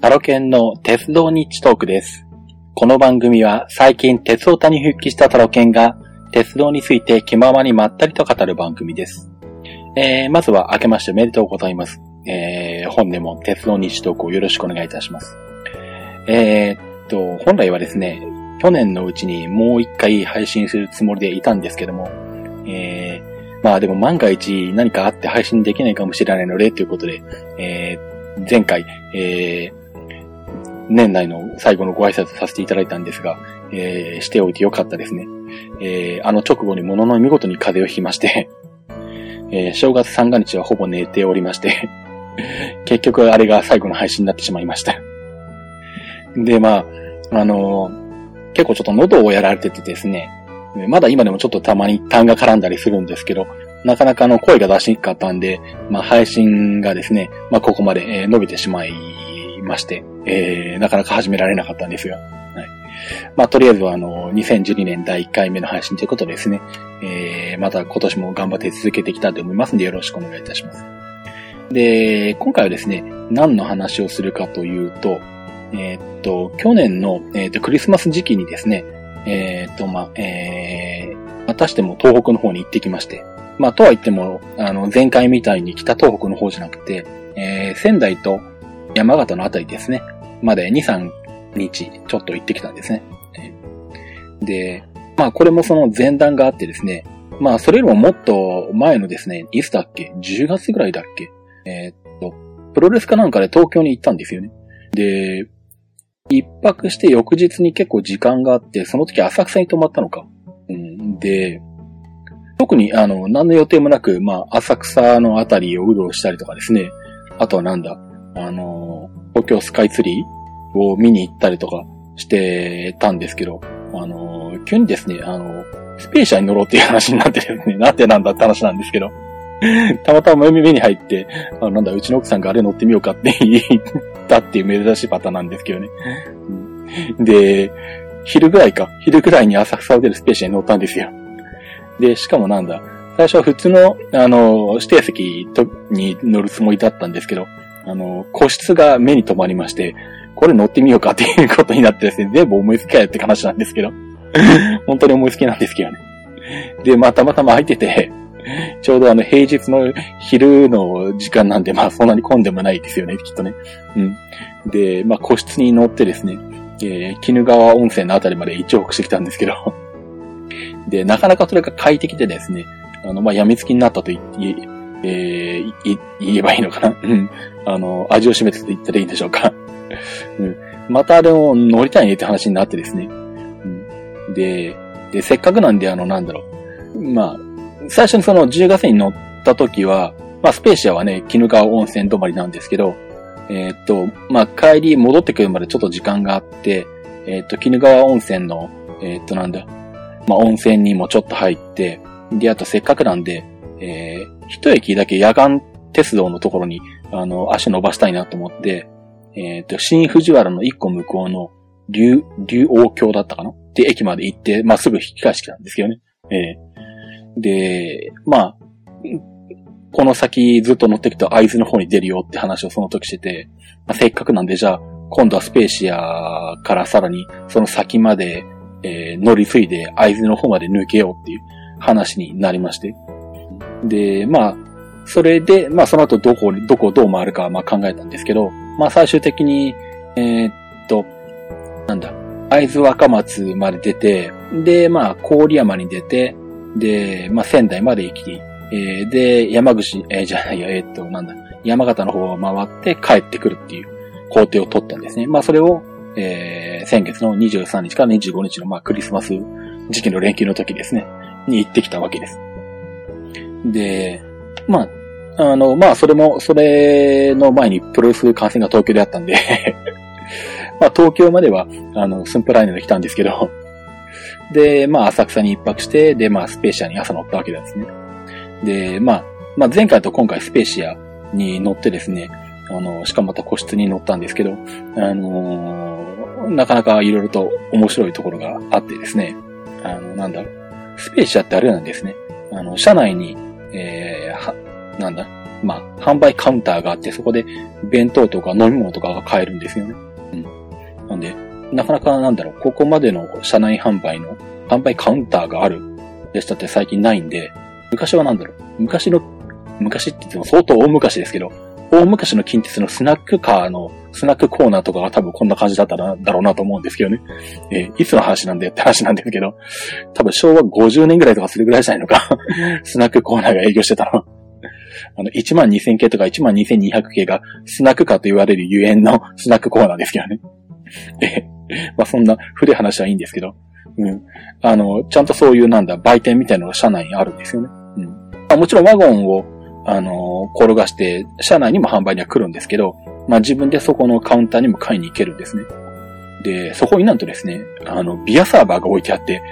タロケンの鉄道日トークです。この番組は最近鉄オタに復帰したタロケンが鉄道について気ままにまったりと語る番組です。えー、まずは明けましておめでとうございます。えー、本年も鉄道日トークをよろしくお願いいたします。えー、っと、本来はですね、去年のうちにもう一回配信するつもりでいたんですけども、えー、まあでも万が一何かあって配信できないかもしれないのでということで、えー、前回、えー、年内の最後のご挨拶させていただいたんですが、えー、しておいてよかったですね。えー、あの直後にものの見事に風邪をひきまして えー、正月三が日はほぼ寝ておりまして 結局あれが最後の配信になってしまいました で、まあ、あのー、結構ちょっと喉をやられててですね、まだ今でもちょっとたまに痰が絡んだりするんですけど、なかなかあの声が出しにくかったんで、まあ配信がですね、まあここまで、え伸びてしまいまして、えー、なかなか始められなかったんですが、はい。まあ、とりあえずは、あの、2012年第1回目の配信ということですね、えー、また今年も頑張って続けていきたいと思いますので、よろしくお願いいたします。で、今回はですね、何の話をするかというと、えー、っと、去年の、えー、っと、クリスマス時期にですね、えー、っと、まあ、えー、またしても東北の方に行ってきまして、まあ、とは言っても、あの、前回みたいに北東北の方じゃなくて、えー、仙台と山形のあたりですね、まで2、3日ちょっと行ってきたんですね。で、まあこれもその前段があってですね、まあそれよりももっと前のですね、いつだっけ ?10 月ぐらいだっけ？えー、っと、プロレスかなんかで東京に行ったんですよね。で、一泊して翌日に結構時間があって、その時浅草に泊まったのか。うん、で、特にあの、何の予定もなく、まあ浅草のあたりをうろうしたりとかですね。あとはなんだ、あの、東京スカイツリーを見に行ったりとかしてたんですけど、あの、急にですね、あの、スペーシャに乗ろうっていう話になってですね、なんでなんだって話なんですけど、たまたま目に入って、あなんだ、うちの奥さんがあれ乗ってみようかって言ったっていう珍しいパターンなんですけどね。で、昼ぐらいか、昼ぐらいに浅草を出るスペーシャに乗ったんですよ。で、しかもなんだ、最初は普通の、あの、指定席に乗るつもりだったんですけど、あの、個室が目に留まりまして、これ乗ってみようかっていうことになってですね、全部思いつきかよって話なんですけど。本当に思いつきなんですけどね。で、まあ、たまたま空いてて、ちょうどあの、平日の昼の時間なんで、まあ、そんなに混んでもないですよね、きっとね。うん。で、まあ、個室に乗ってですね、えー、鬼怒川温泉のあたりまで一往復してきたんですけど、で、なかなかそれが快適でですね、あの、まあ、病みつきになったと言って、えー、言えばいいのかな？うん。あの、味を占めてと言ったらいいんでしょうか？うん。またあれを乗りたいねって話になってですね。うん。で、で、せっかくなんであの、なんだろう。まあ、最初にその10月に乗った時は、まあ、スペーシアはね、鬼怒川温泉止まりなんですけど、えー、っと、まあ、帰り戻ってくるまでちょっと時間があって、えー、っと、鬼怒川温泉の、えー、っと、なんだ、まあ、温泉にもちょっと入って、で、あとせっかくなんで、えー、一駅だけ野岸鉄道のところに、あの、足伸ばしたいなと思って、えっ、ー、と、新藤原の一個向こうの、竜、竜王橋だったかな？って駅まで行って、まあ、すぐ引き返してきたんですけどね。えー、で、まあ、この先ずっと乗っていくと会津の方に出るよって話をその時してて、まあ、せっかくなんでじゃあ、今度はスペーシアからさらにその先まで、えー、乗り継いで会津の方まで抜けようっていう話になりまして。で、まあ、それで、まあその後どこ、どこをどう回るかまあ考えたんですけど、まあ最終的に、えー、っと、なんだ、会津若松まで出て、で、まあ郡山に出て、で、まあ仙台まで行き、えー、で、山口、えー、じゃないや、えー、っと、なんだ、山形の方を回って帰ってくるっていう工程を取ったんですね。まあそれを、えー、先月の23日から25日のまあクリスマス時期の連休の時ですね、に行ってきたわけです。で、まあ、あの、まあ、それも、それの前にプロレス観戦が東京であったんで まあ、東京までは、あの、スンプライナーで来たんですけどで、まあ、浅草に一泊して、で、まあ、スペーシアに朝乗ったわけですね。で、まあ、まあ、前回と今回スペーシアに乗ってですね、あの、しかもまた個室に乗ったんですけど、あのー、なかなかいろいろと面白いところがあってですね、あの、なんだろう、スペーシアってあれなんですね。あの、車内に、えー、は、なんだ、まあ、販売カウンターがあって、そこで弁当とか飲み物とかが買えるんですよね。うん。なんで、なかなかなんだろう、ここまでの車内販売の販売カウンターがあるでしたって最近ないんで、昔はなんだろう、昔の、昔って言っても相当大昔ですけど、大昔の近鉄のスナックカーのスナックコーナーとかが多分こんな感じだったらだろうなと思うんですけどね。えー、いつの話なんだよって話なんですけど、多分昭和50年ぐらいとかするぐらいじゃないのかスナックコーナーが営業してたの。あの、1万2000系とか1万2200系がスナックカーと言われるゆえんのスナックコーナーですけどね。えまあそんな古い話はいいんですけど、うん。あの、ちゃんとそういうなんだ、売店みたいなのが車内にあるんですよね。うん。まあ、もちろんワゴンをあの、転がして、車内にも販売には来るんですけど、まあ自分でそこのカウンターにも買いに行けるんですね。で、そこになんとですね、あの、ビアサーバーが置いてあって、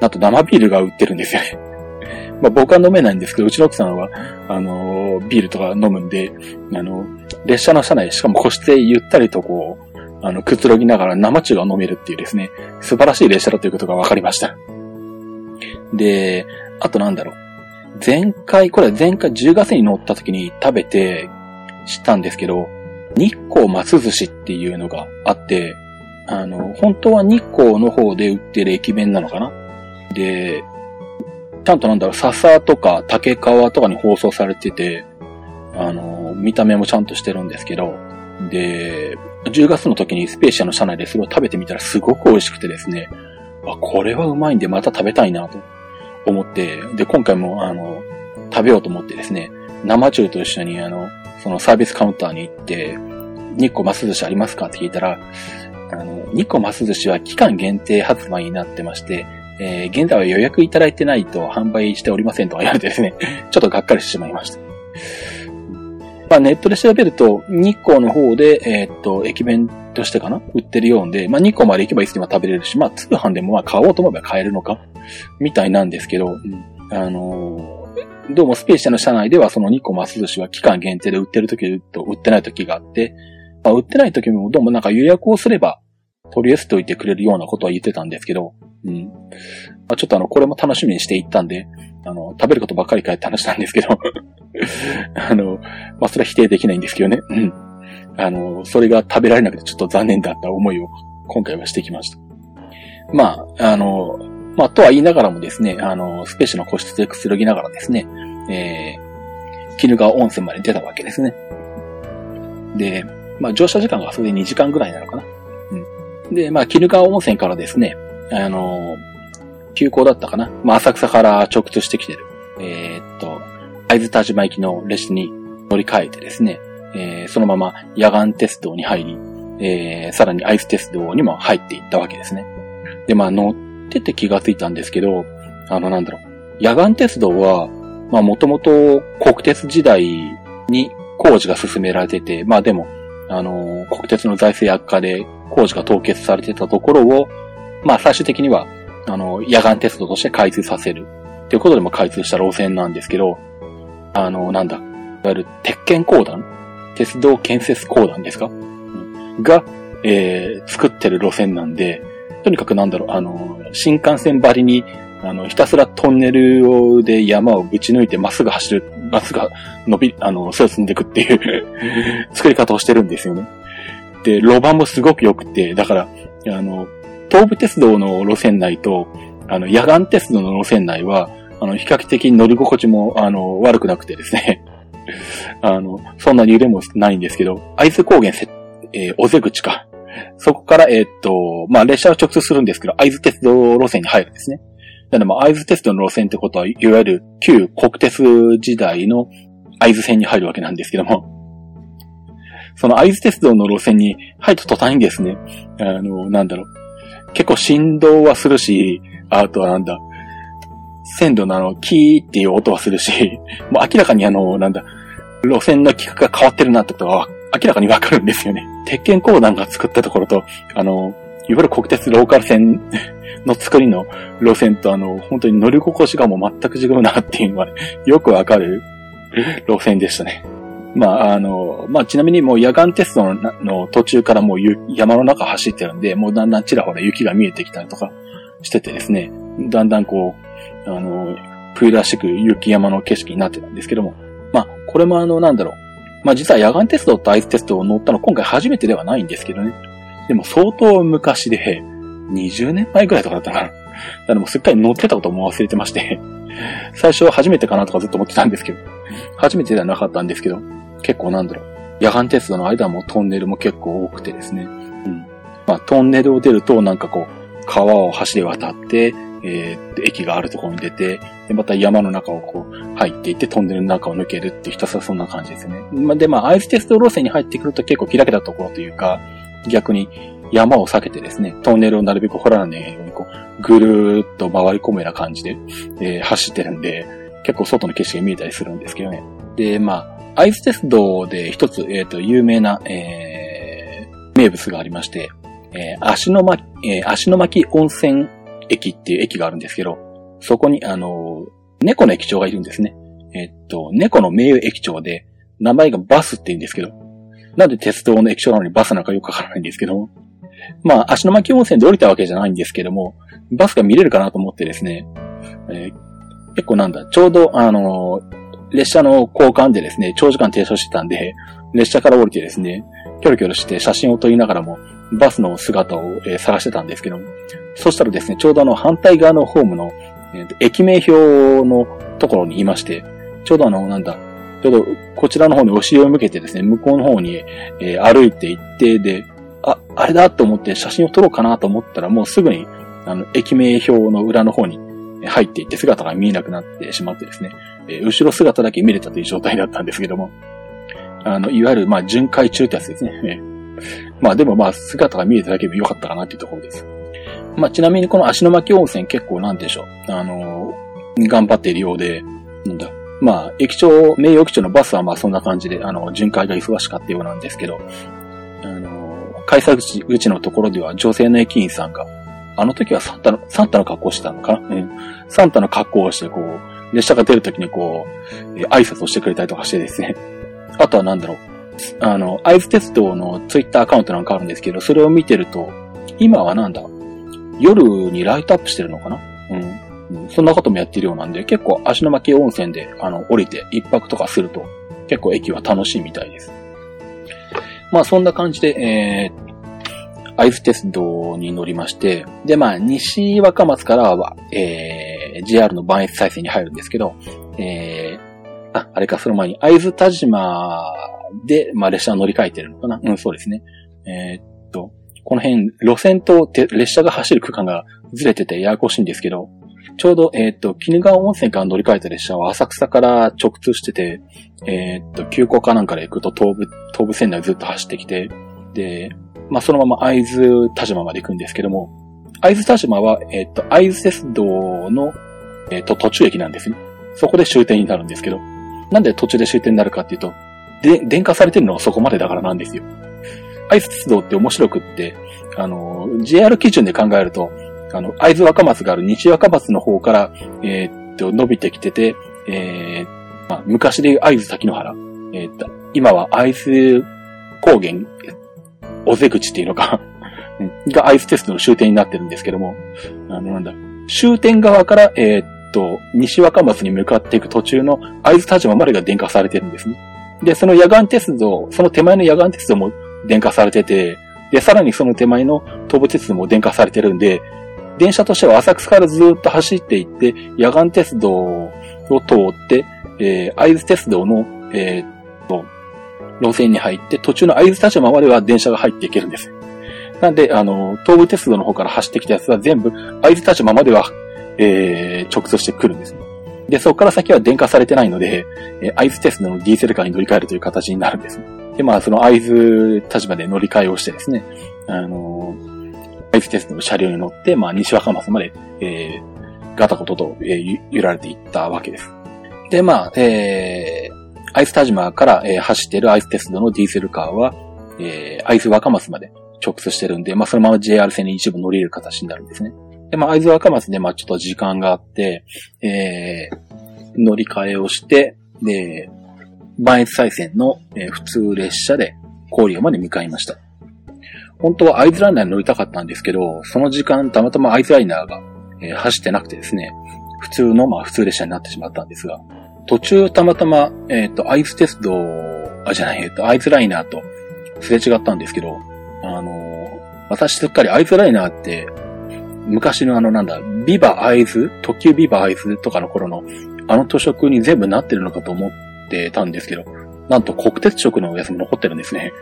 なんと生ビールが売ってるんですよね。まあ僕は飲めないんですけど、うちの奥さんは、あの、ビールとか飲むんで、あの、列車の車内、しかも個室でゆったりとこう、あの、くつろぎながら生中が飲めるっていうですね、素晴らしい列車だということが分かりました。で、あとなんだろう。前回、これは前回10月に乗った時に食べて知ったんですけど、日光松寿司っていうのがあって、あの、本当は日光の方で売ってる駅弁なのかな？で、ちゃんとなんだろう、笹とか竹川とかに放送されてて、あの、見た目もちゃんとしてるんですけど、で、10月の時にスペーシアの車内でそれを食べてみたらすごく美味しくてですね、あ、これはうまいんでまた食べたいなと。思って、で、今回も、あの、食べようと思ってですね、生中と一緒に、あの、そのサービスカウンターに行って、日光マス寿司ありますかって聞いたら、あの、日光マス寿司は期間限定発売になってまして、えー、現在は予約いただいてないと販売しておりませんとか言われてですね、ちょっとがっかりしてしまいました。まあ、ネットで調べると、日光の方で、えー、っと、駅弁としてかな売ってるようで、まあ、日光まで行けばいつでも食べれるし、まあ、通販でもまあ、買おうと思えば買えるのかみたいなんですけど、うん、あのー、どうもスペーシャの社内ではその2個マス寿司は期間限定で売ってる時と売ってない時があって、まあ、売ってない時もどうもなんか予約をすれば取り寄せておいてくれるようなことは言ってたんですけど、うん。まあ、ちょっとあの、これも楽しみにしていったんで、あの、食べることばっかりかいって話なんですけど あの、まあ、それは否定できないんですけどね。うん。あの、それが食べられなくてちょっと残念だった思いを今回はしてきました。まあ、あの、まあ、とは言いながらもですね、あの、スペースの個室でくつろぎながらですね、えー、鬼怒川温泉まで出たわけですね。で、まあ、乗車時間がそれで2時間ぐらいなのかな。うん。で、まあ、鬼怒川温泉からですね、あの、急行だったかな。まあ、浅草から直通してきてる。えー、っと、会津田島行きの列車に乗り換えてですね、えー、そのまま野岩鉄道に入り、えー、さらに会津鉄道にも入っていったわけですね。で、まあ乗ってて気がついたんですけど、あのなんだろう、野岩鉄道は、まあもともと国鉄時代に工事が進められてて、まあでも、あの、国鉄の財政悪化で工事が凍結されてたところを、まあ最終的には、あの、野岩鉄道として開通させる。っていうことでも開通した路線なんですけど、あの、なんだ、いわゆる鉄拳公団？鉄道建設公団ですか？が、えー、作ってる路線なんで、とにかくなんだろう、あの、新幹線張りに、あの、ひたすらトンネルをで山をぶち抜いてまっすぐ走る、まっすぐ伸び、あの、それを積んでいくっていう作り方をしてるんですよね。で、路盤もすごく良くて、だから、あの、東武鉄道の路線内と、あの、野岩鉄道の路線内は、あの、比較的乗り心地も、あの、悪くなくてですね。あの、そんなに揺れもないんですけど、会津高原せ、えー、尾瀬口か。そこから、えー、っと、まあ、列車は直通するんですけど、会津鉄道路線に入るんですね。なので、まあ、会津鉄道の路線ってことは、いわゆる旧国鉄時代の会津線に入るわけなんですけども、その会津鉄道の路線に入った途端にですね、あの、なんだろう、結構振動はするし、あとはなんだ、線路のあの、キーっていう音はするし、もう明らかにあの、なんだ、路線の規格が変わってるなってことは明らかにわかるんですよね。鉄拳公団が作ったところと、あの、いわゆる国鉄ローカル線 の作りの路線とあの、本当に乗り心地がもう全く違うなっていうのは、よくわかる路線でしたね。まあ、あの、まあ、ちなみにもう野岩鉄道の途中からもう山の中走ってるんで、もうだんだんちらほら雪が見えてきたりとかしててですね、だんだんこう、あの、冬らしく雪山の景色になってたんですけども、まあ、これもあの、なんだろう。まあ、実は野岸鉄道とアイス鉄道を乗ったの今回初めてではないんですけどね。でも相当昔で、20年前くらいとかだったかな。だからもうすっかり乗ってたことも忘れてまして最初は初めてかなとかずっと思ってたんですけど、初めてではなかったんですけど、結構なんだろう。野岸鉄道の間もトンネルも結構多くてですね。うん。まあ、トンネルを出るとなんかこう、川を橋で渡って、えー、駅があるところに出て、で、また山の中をこう、入っていって、トンネルの中を抜けるってひたすらそんな感じですね。ま、で、まあ、アイステスト路線に入ってくると結構開けたところというか、逆に山を避けてですね、トンネルをなるべく掘らないように、こう、ぐるーっと回り込むような感じで、えー、走ってるんで、結構外の景色が見えたりするんですけどね。で、まあ、アイス鉄道で一つ、えっ、ー、と、有名な、えー、名物がありまして、えー、足の巻、えー、足の巻温泉駅っていう駅があるんですけど、そこに、あの、猫の駅長がいるんですね。えっと、猫の名誉駅長で、名前がバスって言うんですけど、なんで鉄道の駅長なのにバスなんかよくわからないんですけど、まあ、足の巻温泉で降りたわけじゃないんですけども、バスが見れるかなと思ってですね、えー、結構なんだ、ちょうど、あの列車の交換でですね、長時間停車してたんで、列車から降りてですね、キョロキョロして写真を撮りながらも、バスの姿を、えー、探してたんですけども、そしたらですね、ちょうどあの反対側のホームの、えー、駅名表のところにいまして、ちょうどあの、なんだ、ちょうどこちらの方にお尻を向けてですね、向こうの方に、えー、歩いて行って、で、あ、あれだと思って写真を撮ろうかなと思ったら、もうすぐに、あの、駅名表の裏の方に入っていって姿が見えなくなってしまってですね、えー、後ろ姿だけ見れたという状態だったんですけども、あの、いわゆる、まあ、巡回中ってやつですね。まあ、でもまあ、姿が見えただけでも良かったかなっていうところです。まあ、ちなみにこの足の巻温泉結構なんでしょう。あのー、頑張っているようで、なんだ。まあ、駅長、名誉駅長のバスはまあそんな感じで、あの、巡回が忙しかったようなんですけど、あのー、開催口のところでは女性の駅員さんが、あの時はサンタの、サンタの格好をしてたのかな？うん。サンタの格好をして、こう、列車が出るときにこう、え、挨拶をしてくれたりとかしてですね。あとはなんだろう。あの、アイズ鉄道のツイッターアカウントなんかあるんですけど、それを見てると、今はなんだ夜にライトアップしてるのかな？うん。そんなこともやってるようなんで、結構足の巻温泉で、あの、降りて一泊とかすると、結構駅は楽しいみたいです。まあそんな感じで、えー、アイズ鉄道に乗りまして、で、まあ、西若松からは、えー、JR の磐越再生に入るんですけど、えー、あ、あれか、その前に、会津田島で、まあ、列車乗り換えてるのかな？うん、そうですね。えー、っと、この辺、路線と列車が走る区間がずれててややこしいんですけど、ちょうど、えー、っと、鬼怒川温泉から乗り換えた列車は浅草から直通してて、えー、っと、急行かなんかで行くと東武、東武線内ずっと走ってきて、で、まあ、そのまま会津田島まで行くんですけども、会津田島は、えっと、会津鉄道の、えっと、途中駅なんですね。そこで終点になるんですけど、なんで途中で終点になるかっていうと、で、電化されてるのはそこまでだからなんですよ。アイス鉄道って面白くって、あの、JR 基準で考えると、あの、会津若松がある西若松の方から、えー、っと、伸びてきてて、えー、まあ、昔でいう会津滝の原、えー、っと、今は会津高原、尾瀬口っていうのか がアイステストの終点になってるんですけども、あの、なんだ、終点側から、えー、っと、西若松に向かっていく途中の会津田島までが電化されてるんですね。で、その野岸鉄道、その手前の野岸鉄道も電化されてて、で、さらにその手前の東武鉄道も電化されてるんで、電車としては浅草からずっと走っていって、野岸鉄道を通って、えー、会津鉄道の、えー、と、路線に入って、途中の会津田島までは電車が入っていけるんです。なんで、あの、東武鉄道の方から走ってきたやつは全部、会津田島までは、えー、直通してくるんですね。で、そこから先は電化されてないので、えー、アイズテストのディーゼルカーに乗り換えるという形になるんです。で、まあ、そのアイズ立場で乗り換えをしてですね、あのー、アイズテストの車両に乗って、まあ、西若松まで、えー、ガタコトと、えー、揺られていったわけです。で、まあ、えー、アイスタジマから、えー、走っているアイステストのディーゼルカーは、えー、アイス若松まで直通してるんで、まあ、そのまま JR 線に一部乗り入れる形になるんですね。で、まあ、会津若松で、まあ、ちょっと時間があって、えー、乗り換えをして、で、磐越西線の、えー、普通列車で郡山まで向かいました。本当は会津ライナーに乗りたかったんですけど、その時間たまたま会津ライナーが、えー、走ってなくてですね、普通の、まあ普通列車になってしまったんですが、途中たまたま、えっ、と、アイス鉄道、あ、じゃない、えっ、と、アイズライナーとすれ違ったんですけど、あの、私すっかりアイズライナーって、昔のあのなんだ、ビバアイズ？特急ビバアイズとかの頃の、あの図書に全部なってるのかと思ってたんですけど、なんと国鉄色のおやつも残ってるんですね。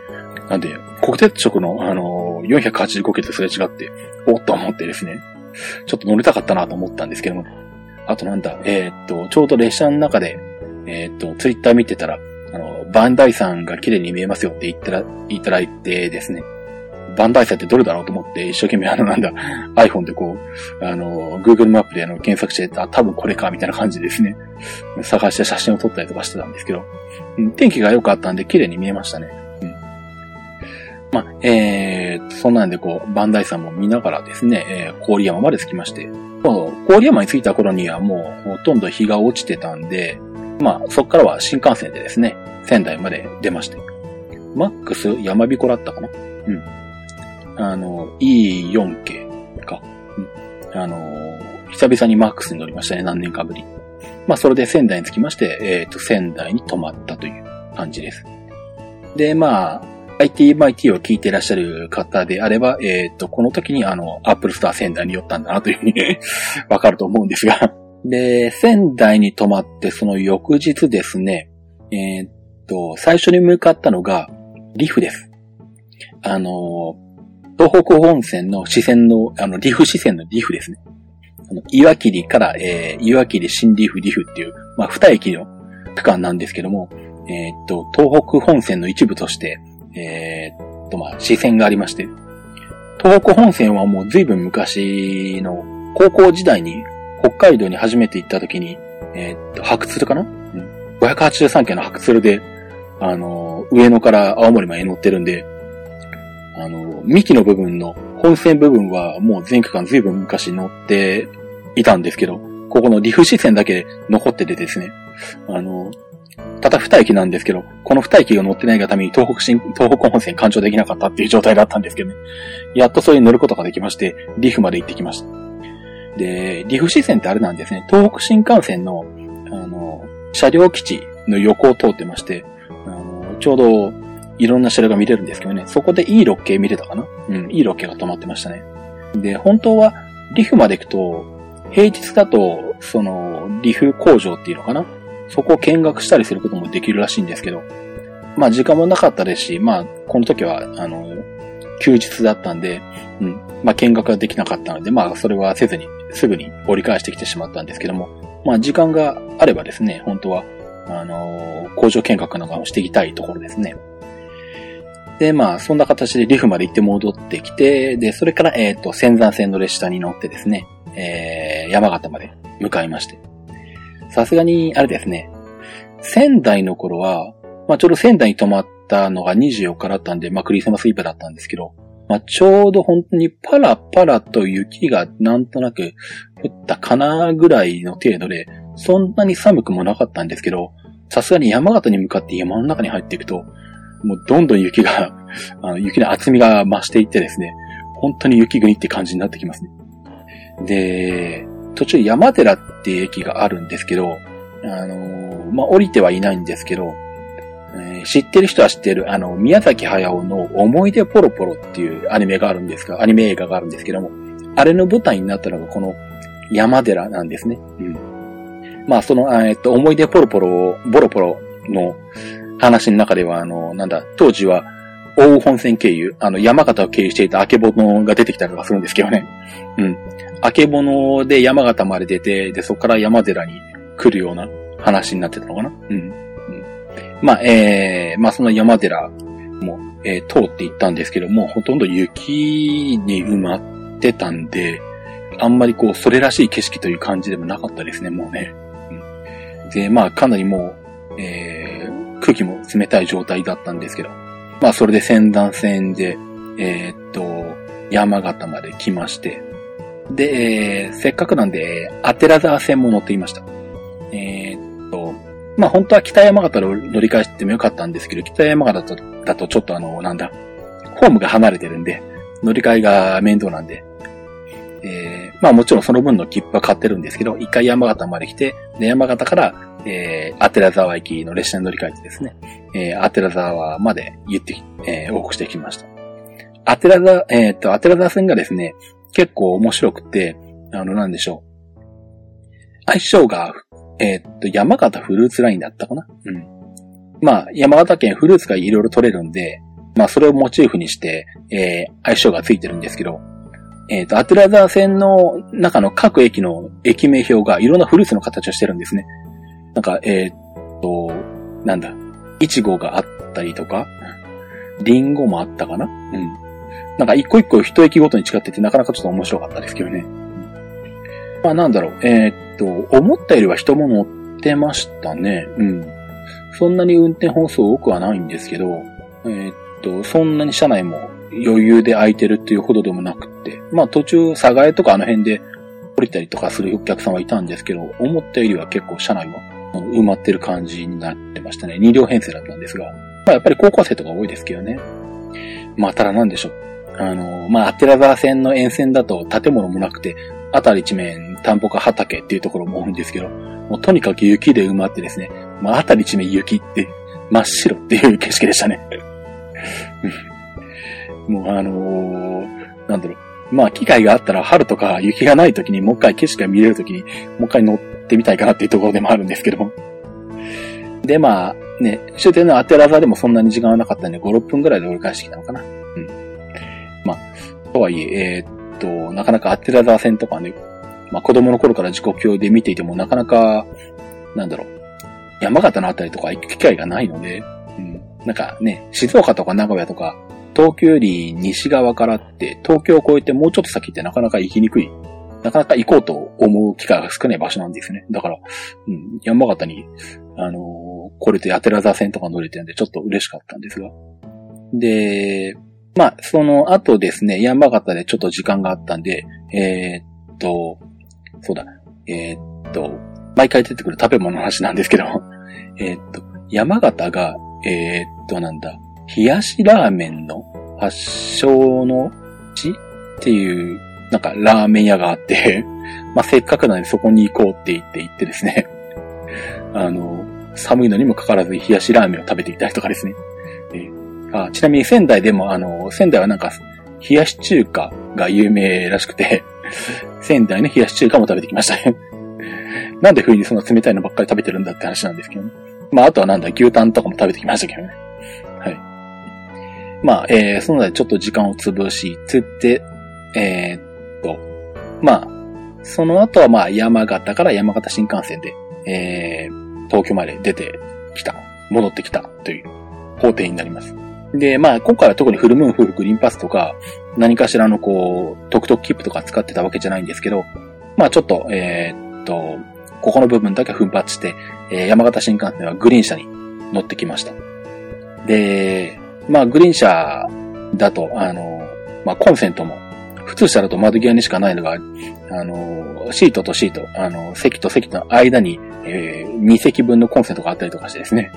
なんで、国鉄色の、あのー、485系とすれ違って、おっと思ってですね、ちょっと乗りたかったなと思ったんですけども、あとなんだ、えー、っと、ちょうど列車の中で、えー、っと、ツイッター見てたら、あの、バンダイさんが綺麗に見えますよって言ったら、いただいてですね、バンダイさんってどれだろうと思って、一生懸命あのなんだ、iPhone でこう、あの、Google マップであの検索して、あ、多分これか、みたいな感じですね。探して写真を撮ったりとかしてたんですけど、天気が良かったんで綺麗に見えましたね。うん。まあ、えー、そんなんでこう、バンダイさんも見ながらですね、えー、郡山まで着きまして、郡山に着いた頃にはもうほとんど日が落ちてたんで、まあ、そっからは新幹線でですね、仙台まで出まして。マックス山彦だったかな？うん。あの、E4 系か。うん。あの、久々にマックスに乗りましたね、何年かぶり。まあ、それで仙台に着きまして、えっ、ー、と、仙台に泊まったという感じです。で、まあ、ITMIT を聞いていらっしゃる方であれば、えっ、ー、と、この時にあの、Apple Store 仙台に寄ったんだなというふうに わかると思うんですがで、仙台に泊まってその翌日ですね、えっ、ー、と、最初に向かったのが、リフです。あの、東北本線の支線の、あの、リフ支線のリフですね。あの、岩切から、えー、岩切新リフリフっていう、まあ、二駅の区間なんですけども、えー、っと、東北本線の一部として、えー、っと、まあ、支線がありまして、東北本線はもう随分昔の高校時代に北海道に初めて行った時に、えー、っと、白鶴かな、うん、?583 件の白鶴で、あの、上野から青森まで乗ってるんで、あの、幹の部分の本線部分はもう全区間随分昔乗っていたんですけど、ここのリフ支線だけ残っててですね、あの、ただ二駅なんですけど、この二駅が乗ってないがために東北新、東北本線干渉できなかったっていう状態だったんですけどね。やっとそれに乗ることができまして、リフまで行ってきました。で、リフ支線ってあれなんですね、東北新幹線の、あの、車両基地の横を通ってまして、あの、ちょうどいろんな車両が見れるんですけどね、そこでいいロッケ見れたかな？うん、いいロッケが止まってましたね。で、本当は、リフまで行くと、平日だと、その、リフ工場っていうのかな？そこを見学したりすることもできるらしいんですけど、まあ時間もなかったですし、まあ、この時は、あの、休日だったんで、うん、まあ見学ができなかったので、まあそれはせずに、すぐに折り返してきてしまったんですけども、まあ時間があればですね、本当は、あの工場見学なんかをしていきたいところですね。で、まあ、そんな形でリフまで行って戻ってきて、で、それから、えっ、ー、と、仙山線の列車に乗ってですね、えー、山形まで向かいまして。さすがに、あれですね、仙台の頃は、まあ、ちょうど仙台に泊まったのが24日だったんで、まあ、クリスマスイブだったんですけど、まあ、ちょうど本当にパラパラと雪がなんとなく降ったかなぐらいの程度で、そんなに寒くもなかったんですけど、さすがに山形に向かって山の中に入っていくと、もうどんどん雪が、あの雪の厚みが増していってですね、本当に雪国って感じになってきますね。で、途中山寺っていう駅があるんですけど、あのまあ、降りてはいないんですけど、えー、知ってる人は知ってる、あの、宮崎駿の思い出ポロポロっていうアニメがあるんですが、アニメ映画があるんですけども、あれの舞台になったのがこの山寺なんですね。うん。まあ、その、えっと、思い出ポロポロを、ボロポロの、話の中では、あの、なんだ、当時は、大本線経由、あの、山形を経由していたあけぼのが出てきたりとかするんですけどね。うん。あけぼので山形まで出て、で、そこから山寺に来るような話になってたのかな。うん。うん、まあ、えー、まあ、その山寺も、えー、通って行ったんですけども、ほとんど雪に埋まってたんで、あんまりこう、それらしい景色という感じでもなかったですね、もうね。うん、で、まあ、かなりもう、えー、空気も冷たい状態だったんですけど、まあそれで仙断線で、えー、っと、山形まで来まして、で、えー、せっかくなんで、アテラザー線も乗っていました。えー、っと、まあ本当は北山形を乗り換えしてもよかったんですけど、北山形だとちょっとあの、なんだ、ホームが離れてるんで、乗り換えが面倒なんで、えー、まあもちろんその分の切符は買ってるんですけど、一回山形まで来て、で、山形からえー、アテラ沢駅の列車に乗り換えてですね、えー、アテラ沢まで行って、えー、往復してきました。アテラ沢、えっ、と、アテラ沢線がですね、結構面白くて、あの、なんでしょう。相性が、えっ、と、山形フルーツラインだったかな？うん。まあ、山形県フルーツがいろいろ取れるんで、まあ、それをモチーフにして、えー、相性がついてるんですけど、えっ、ー、と、アテラザー線の中の各駅の駅名表がいろんなフルーツの形をしてるんですね。なんか、えっ、と、なんだ、イチゴがあったりとか、リンゴもあったかな？うん。なんか一個一個一駅ごとに違っててなかなかちょっと面白かったですけどね。まあなんだろう、えー、っと、思ったよりは人も乗ってましたね。うん。そんなに運転本数多くはないんですけど、えー、っと、そんなに車内も余裕で空いてるっていうほどでもなくって、まあ途中、佐賀江とかあの辺で降りたりとかするお客さんはいたんですけど、思ったよりは結構車内は埋まってる感じになってましたね。2両編成だったんですが、まあやっぱり高校生とか多いですけどね。まあただなんでしょう。あの、まあ、アテラ沢線の沿線だと建物もなくて、あたり一面田んぼか畑っていうところも多いんですけど、もうとにかく雪で埋まってですね、まあ、あたり一面雪って真っ白っていう景色でしたね。もうあのー、なんだろう。まあ、機会があったら春とか雪がない時にもう一回景色が見れる時にもう一回乗ってってみたいかなっていうところでもあるんですけど。で、まあ、ね、終点のアテラザでもそんなに時間はなかったんで、5、6分ぐらいで折り返してきたのかな。うん。まあ、とはいえ、えー、っと、なかなかアテラザー戦とかね、まあ子供の頃から自己教で見ていてもなかなか、なんだろう、山形のあたりとか行く機会がないので、うん、なんかね、静岡とか名古屋とか、東京より西側からって、東京を越えてもうちょっと先ってなかなか行きにくい。なかなか行こうと思う機会が少ない場所なんですね。だから、うん、山形に、あのー、これでアテラザ線とか乗れてるんでちょっと嬉しかったんですが。で、まあ、その後ですね、山形でちょっと時間があったんで、えー、っと、そうだ、えー、っと、毎回出てくる食べ物の話なんですけど、え、っと、山形が、え、っと、なんだ、冷やしラーメンの発祥の地っていう、なんかラーメン屋があって まあ、せっかくなのでそこに行こうって言って行ってですね あの、寒いのにもかかわらず冷やしラーメンを食べていたりとかですね。あちなみに仙台でも、あの、仙台はなんか、冷やし中華が有名らしくて 仙台の冷やし中華も食べてきましたねなんで冬にそんな冷たいのばっかり食べてるんだって話なんですけどね。まあ、あとはなんだ、牛タンとかも食べてきましたけどね。はい。まあ、えー、そののでちょっと時間を潰し、つって、えー、と、まあ、その後はまあ、山形から山形新幹線で、えー、東京まで出てきた、戻ってきたという工程になります。で、まあ、今回は特にフルムーンフルグリーンパスとか、何かしらのこう、トクトクキップとか使ってたわけじゃないんですけど、まあちょっと、えー、っと、ここの部分だけ奮発して、えー、山形新幹線はグリーン車に乗ってきました。で、まあグリーン車だと、あの、まあコンセントも、普通車だと窓際にしかないのが、あの、シートとシート、あの、席と席の間に、えー、2席分のコンセントがあったりとかしてですね、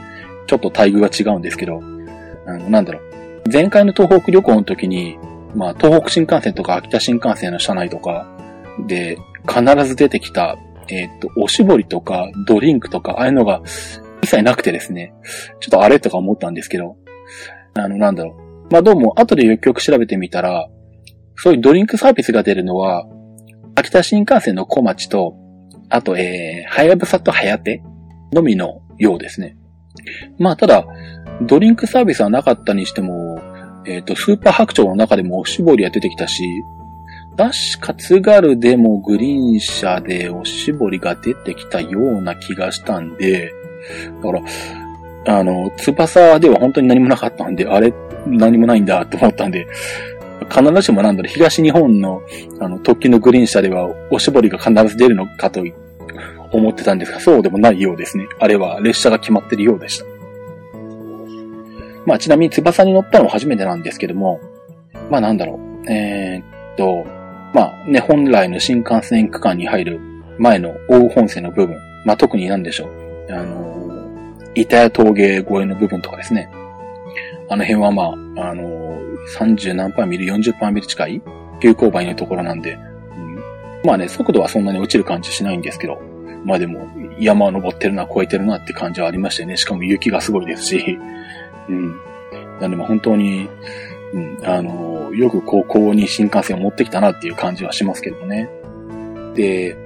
ちょっと待遇が違うんですけど、あの、なんだろう。前回の東北旅行の時に、まあ、東北新幹線とか秋田新幹線の車内とかで、必ず出てきた、えっ、と、おしぼりとかドリンクとか、ああいうのが一切なくてですね、ちょっとあれとか思ったんですけど、あの、なんだろう。まあ、どうも、後でよくよく調べてみたら、そういうドリンクサービスが出るのは、秋田新幹線の小町と、あと、えー、はやぶさとはやてのみのようですね。まあ、ただ、ドリンクサービスはなかったにしても、えっ、ー、と、スーパー白鳥の中でもおしぼりは出てきたし、確か津軽でもグリーン車でおしぼりが出てきたような気がしたんで、だから、あの、翼では本当に何もなかったんで、あれ、何もないんだと思ったんで、必ずしもなんだろう、東日本の、あの、特急のグリーン車ではおしぼりが必ず出るのかと思ってたんですが、そうでもないようですね。あれは列車が決まってるようでした。まあちなみに翼に乗ったのは初めてなんですけども、まあなんだろう。えー、っと、まあね、本来の新幹線区間に入る前の大本線の部分、まあ特になんでしょう。あの、板谷峠越えの部分とかですね。あの辺はまあ、あの、30何パーミル、40パーミル近い急勾配のところなんで、うん、まあね、速度はそんなに落ちる感じしないんですけど、まあでも、山を登ってるな、越えてるなって感じはありましたよね。しかも雪がすごいですし。うん。なんでも本当に、うん、あの、よく高校に新幹線を持ってきたなっていう感じはしますけどね。で、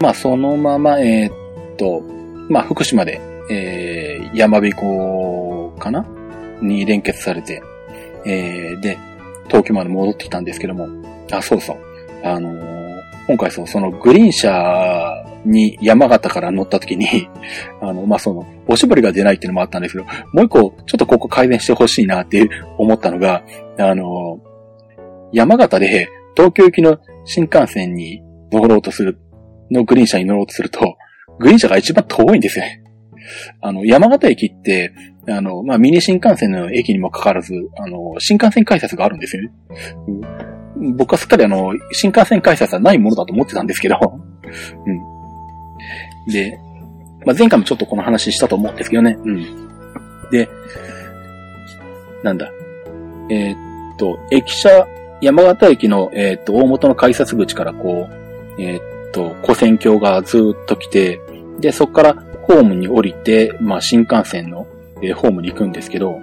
まあそのまま、えー、っと、まあ福島で、えー、山彦かなに連結されて、えー、で、東京まで戻ってきたんですけども、あ、そうそう。あのー、今回そう、そのグリーン車に山形から乗った時に、あの、まあ、その、おしぼりが出ないっていうのもあったんですけど、もう一個、ちょっとここ改善してほしいなって思ったのが、あの、山形で東京行きの新幹線に乗ろうとする、のグリーン車に乗ろうとすると、グリーン車が一番遠いんですよ。あの、山形駅って、あの、まあ、ミニ新幹線の駅にもかかわらず、あの、新幹線改札があるんですよね。僕はすっかりあの、新幹線改札はないものだと思ってたんですけど、うん。で、まあ、前回もちょっとこの話したと思うんですけどね。うん。で、なんだ。えー、っと、駅舎、山形駅の、えー、っと、大元の改札口からこう、えー、っと、古線橋がずっと来て、で、そこからホームに降りて、まあ、新幹線の、えホームに行くんですけど、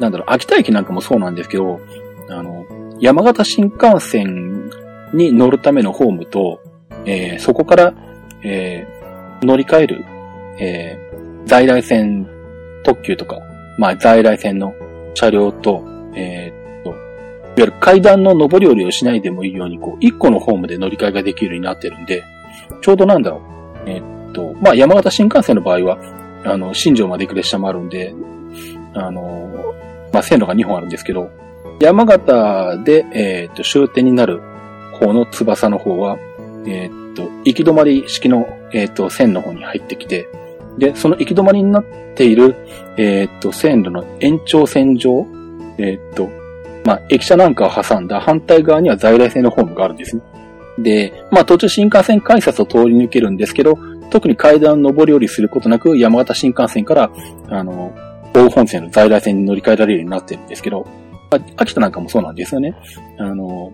なんだろう、秋田駅なんかもそうなんですけど、あの、山形新幹線に乗るためのホームと、えー、そこから、えー乗り換える、えー、在来線特急とか、まあ在来線の車両と、えー、っと、いわゆる階段の上り下りをしないでもいいように、こう、一個のホームで乗り換えができるようになってるんで、ちょうどなんだろう。えー、っと、まあ山形新幹線の場合は、あの、新庄まで行く列車もあるんで、あの、まあ線路が2本あるんですけど、山形で、えー、っと、終点になる方の翼の方は、えー、っと、行き止まり式の、えー、っと、線の方に入ってきて、で、その行き止まりになっている、え、っと、線路の延長線上、えっと、まあ、駅舎なんかを挟んだ反対側には在来線のホームがあるんですね。で、まあ、途中新幹線改札を通り抜けるんですけど、特に階段上り下りすることなく、山形新幹線から、あの、大本線の在来線に乗り換えられるようになってるんですけど、秋田なんかもそうなんですよね。あの、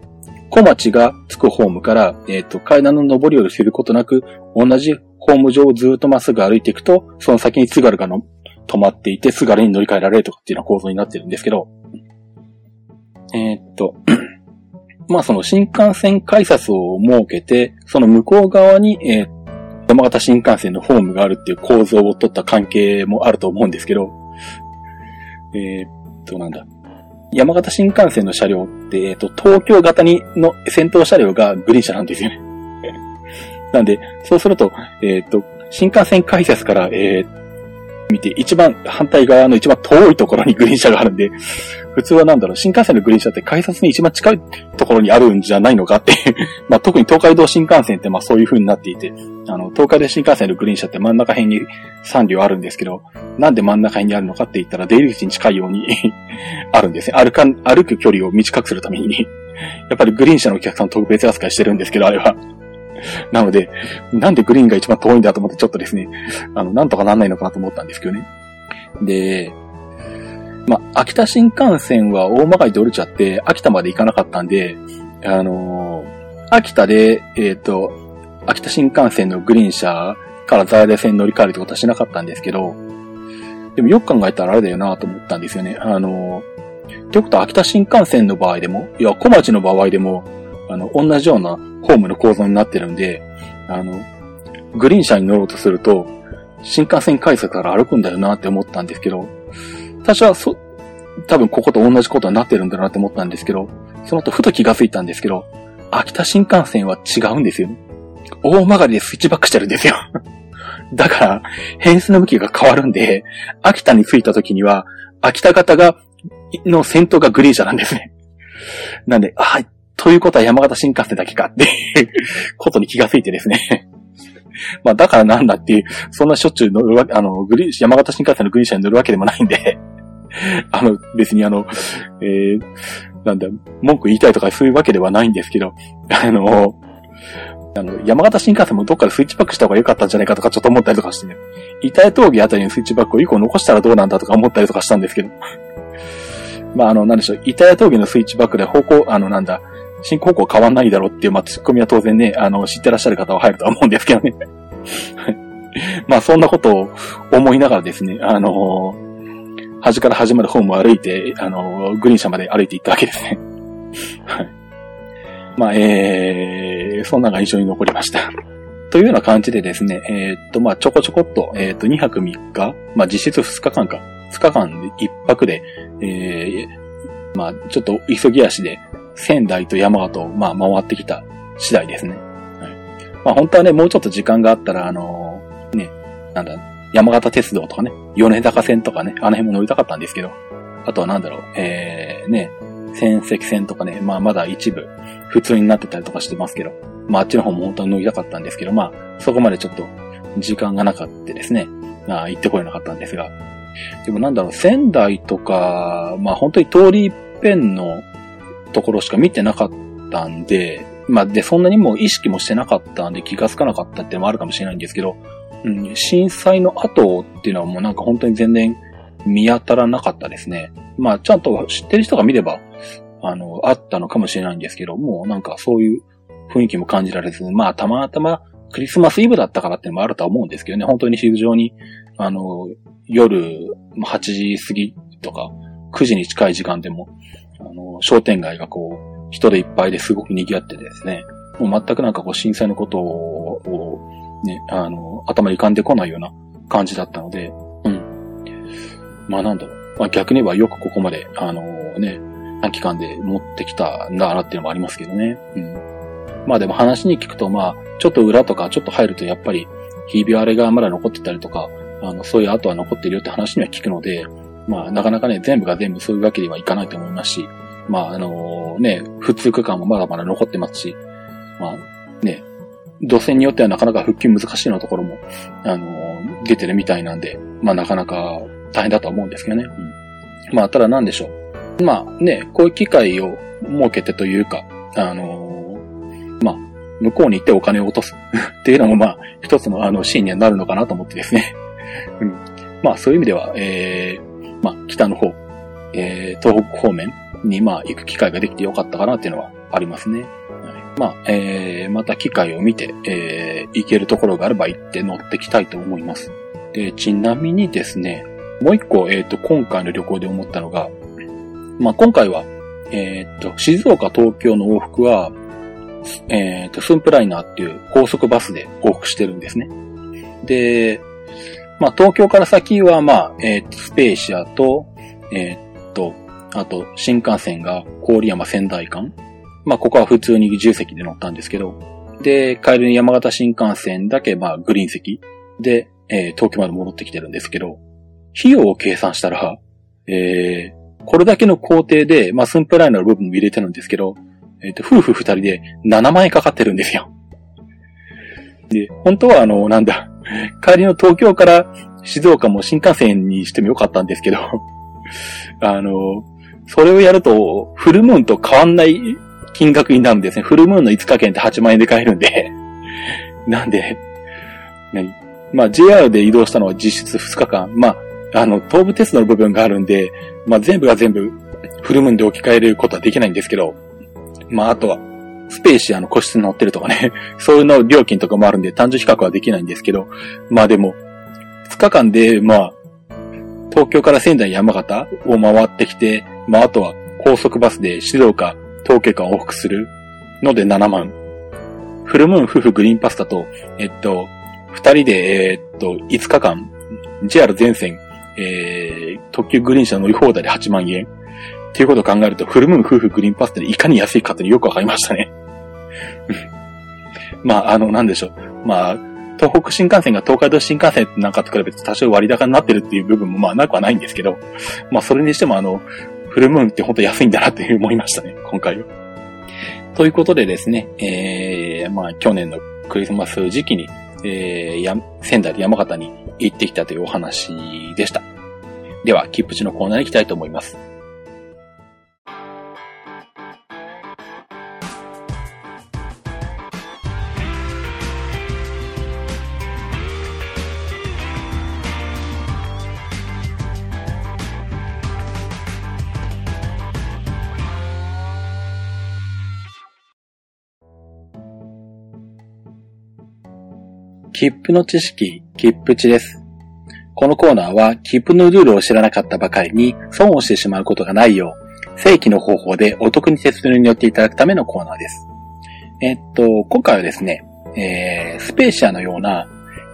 小町が着くホームから、えっ、ー、と、階段の上り下りすることなく、同じホーム上をずっとまっすぐ歩いていくと、その先に津軽がの止まっていて、津軽に乗り換えられるとかっていうような構造になってるんですけど、えっ、と、まあその新幹線改札を設けて、その向こう側に、えー、山形新幹線のホームがあるっていう構造を取った関係もあると思うんですけど、えっと、なんだ。山形新幹線の車両って、えっ、と、東京型にの先頭車両がグリーン車なんですよね。なんで、そうすると、えっ、と、新幹線改札から、えー、見て、一番、反対側の一番遠いところにグリーン車があるんで、普通はなんだろう、新幹線のグリーン車って改札に一番近いところにあるんじゃないのかって まあ特に東海道新幹線ってまあそういう風になっていて、あの、東海道新幹線のグリーン車って真ん中辺に3両あるんですけど、なんで真ん中辺にあるのかって言ったら出入り口に近いように あるんですね。歩か、歩く距離を短くするためにやっぱりグリーン車のお客さん特別扱いしてるんですけど、あれは なので、なんでグリーンが一番遠いんだと思ってちょっとですね、あの、なんとかなんないのかなと思ったんですけどね。で、まあ、秋田新幹線は大曲がりで降りちゃって、秋田まで行かなかったんで、あのー、秋田で、えっ、ー、と、秋田新幹線のグリーン車から在来線乗り換えるってことはしなかったんですけど、でもよく考えたらあれだよなと思ったんですよね。あのー、ってことは秋田新幹線の場合でも、いや、小町の場合でも、あの、同じようなホームの構造になってるんで、あの、グリーン車に乗ろうとすると、新幹線改札から歩くんだよなって思ったんですけど、私はそ、多分ここと同じことになってるんだなって思ったんですけど、その後ふと気がついたんですけど、秋田新幹線は違うんですよ。大曲がりでスイッチバックしてるんですよ。だから、変数の向きが変わるんで、秋田に着いた時には、秋田型が、の先頭がグリーン車なんですね。なんで、あ、ということは山形新幹線だけかって ことに気がついてですね。まあだからなんだっていう、そんなしょっちゅう乗るわけ、あの、グリ、山形新幹線のグリーン車に乗るわけでもないんで。あの、別にあの、えー、なんだ、文句言いたいとかそういうわけではないんですけど、あの、あの、山形新幹線もどっかでスイッチバックした方が良かったんじゃないかとかちょっと思ったりとかしてね、板谷峠あたりにスイッチバックを1個残したらどうなんだとか思ったりとかしたんですけど。まあ、あの、なんでしょう、板谷峠のスイッチバックで方向、あの、なんだ、進行方向変わんないだろうっていう、まあ、ツッコミは当然ね、あの、知ってらっしゃる方は入るとは思うんですけどね。まあ、そんなことを思いながらですね、あのー、端から端までホームを歩いて、あのー、グリーン車まで歩いていったわけですね。はい。まあ、えー、そんなのが印象に残りました。というような感じでですね、えー、っと、まあ、ちょこちょこっと、えー、っと、2泊3日、まあ、実質2日間か、2日間で1泊で、えー、まあ、ちょっと急ぎ足で、仙台と山形を、まあ、回ってきた次第ですね。はい。まあ、本当はね、もうちょっと時間があったら、あのー、ね、なんだ、山形鉄道とかね、米坂線とかね、あの辺も乗りたかったんですけど、あとはなんだろう、えー、ね、仙石線とかね、まあまだ一部普通になってたりとかしてますけど、まああっちの方も本当に乗りたかったんですけど、まあそこまでちょっと時間がなかったですね、まあ行ってこれなかったんですが、でもなんだろう、仙台とか、まあ本当に通り一遍のところしか見てなかったんで、まあで、そんなにも意識もしてなかったんで気がつかなかったっていうのもあるかもしれないんですけど、うん、震災の後っていうのはもうなんか本当に全然見当たらなかったですね。まあちゃんと知ってる人が見れば、あの、あったのかもしれないんですけど、もうなんかそういう雰囲気も感じられず、まあたまたまクリスマスイブだったからっていうのもあるとは思うんですけどね、本当に非常に、あの、夜8時過ぎとか9時に近い時間でも、あの、商店街がこう、人でいっぱいですごく賑わっててですね、もう全くなんかこう震災のことを、ね、あの、頭に浮かんでこないような感じだったので、うん。まあなんだろう。まあ逆に言えばよくここまで、あのね、短期間で持ってきたんだなっていうのもありますけどね。うん。まあでも話に聞くと、まあ、ちょっと裏とかちょっと入るとやっぱり、ひび割れがまだ残ってたりとか、あの、そういう跡は残ってるよって話には聞くので、まあ、なかなかね、全部が全部そういうわけにはいかないと思いますし、まあ、あの、ね、普通区間もまだまだ残ってますし、まあ、ね、路線によってはなかなか復旧難しいようなところも、あの、出てるみたいなんで、まあ、なかなか大変だとは思うんですけどね。うん、まあ、ただなんでしょう。まあね、こういう機会を設けてというか、あの、まあ、向こうに行ってお金を落とす っていうのもまあ、一つのあのシーンにはなるのかなと思ってですね。うん、まあ、そういう意味では、えー、まあ、北の方、えー、東北方面にまあ、行く機会ができてよかったかなっていうのはありますね。はい、まあ、えー、また機会を見て、えー、行けるところがあれば行って乗ってきたいと思います。で、ちなみにですね、もう一個、えっ、ー、と、今回の旅行で思ったのが、まあ、今回は、えー、と、静岡、東京の往復は、えー、と、スンプライナーっていう高速バスで往復してるんですね。で、まあ、東京から先は、まあ、えー、っと、スペーシアと、えっと、あと、新幹線が郡山仙台間。まあ、ここは普通に重席で乗ったんですけど、で、帰りに山形新幹線だけ、まあ、グリーン席で、えー、東京まで戻ってきてるんですけど、費用を計算したら、えー、これだけの工程で、まあ、スンプライナーの部分も入れてるんですけど、えっ、ー、と、夫婦二人で7万円かかってるんですよ。で、本当はあの、なんだ、帰りの東京から静岡も新幹線にしてもよかったんですけど、あの、それをやると、フルムーンと変わんない金額になるんですね。フルムーンの5日券って8万円で買えるんで。なんで、何？まあ JR で移動したのは実質2日間。まあ、あの、東武鉄道の部分があるんで、まあ、全部が全部フルムーンで置き換えることはできないんですけど、まあ、あとは、スペーシアの個室に乗ってるとかね、そういうの料金とかもあるんで単純比較はできないんですけど、まあでも、2日間で、まあ、東京から仙台山形を回ってきて、まああとは高速バスで静岡、東京間往復するので7万。フルムーン夫婦グリーンパスタと、えっと、2人で、えっと、5日間、JR 全線えー、特急グリーン車乗り放題で8万円。っていうことを考えると、フルムーン夫婦グリーンパスっていかに安いかってよくわかりましたね。まあ、あの、なんでしょう。まあ、東北新幹線が東海道新幹線なんかと比べて多少割高になってるっていう部分もまあなくはないんですけど、まあそれにしてもあの、フルムーンって本当安いんだなっていう思いましたね、今回は。ということでですね、えー、まあ去年のクリスマス時期に、えー、や、仙台で山形に行ってきたというお話でした。では、キップチのコーナーに行きたいと思います。切符の知識、切符値です。このコーナーは、切符のルールを知らなかったばかりに損をしてしまうことがないよう、正規の方法でお得に鉄道に乗っていただくためのコーナーです。えっと、今回はですね、えー、スペーシアのような、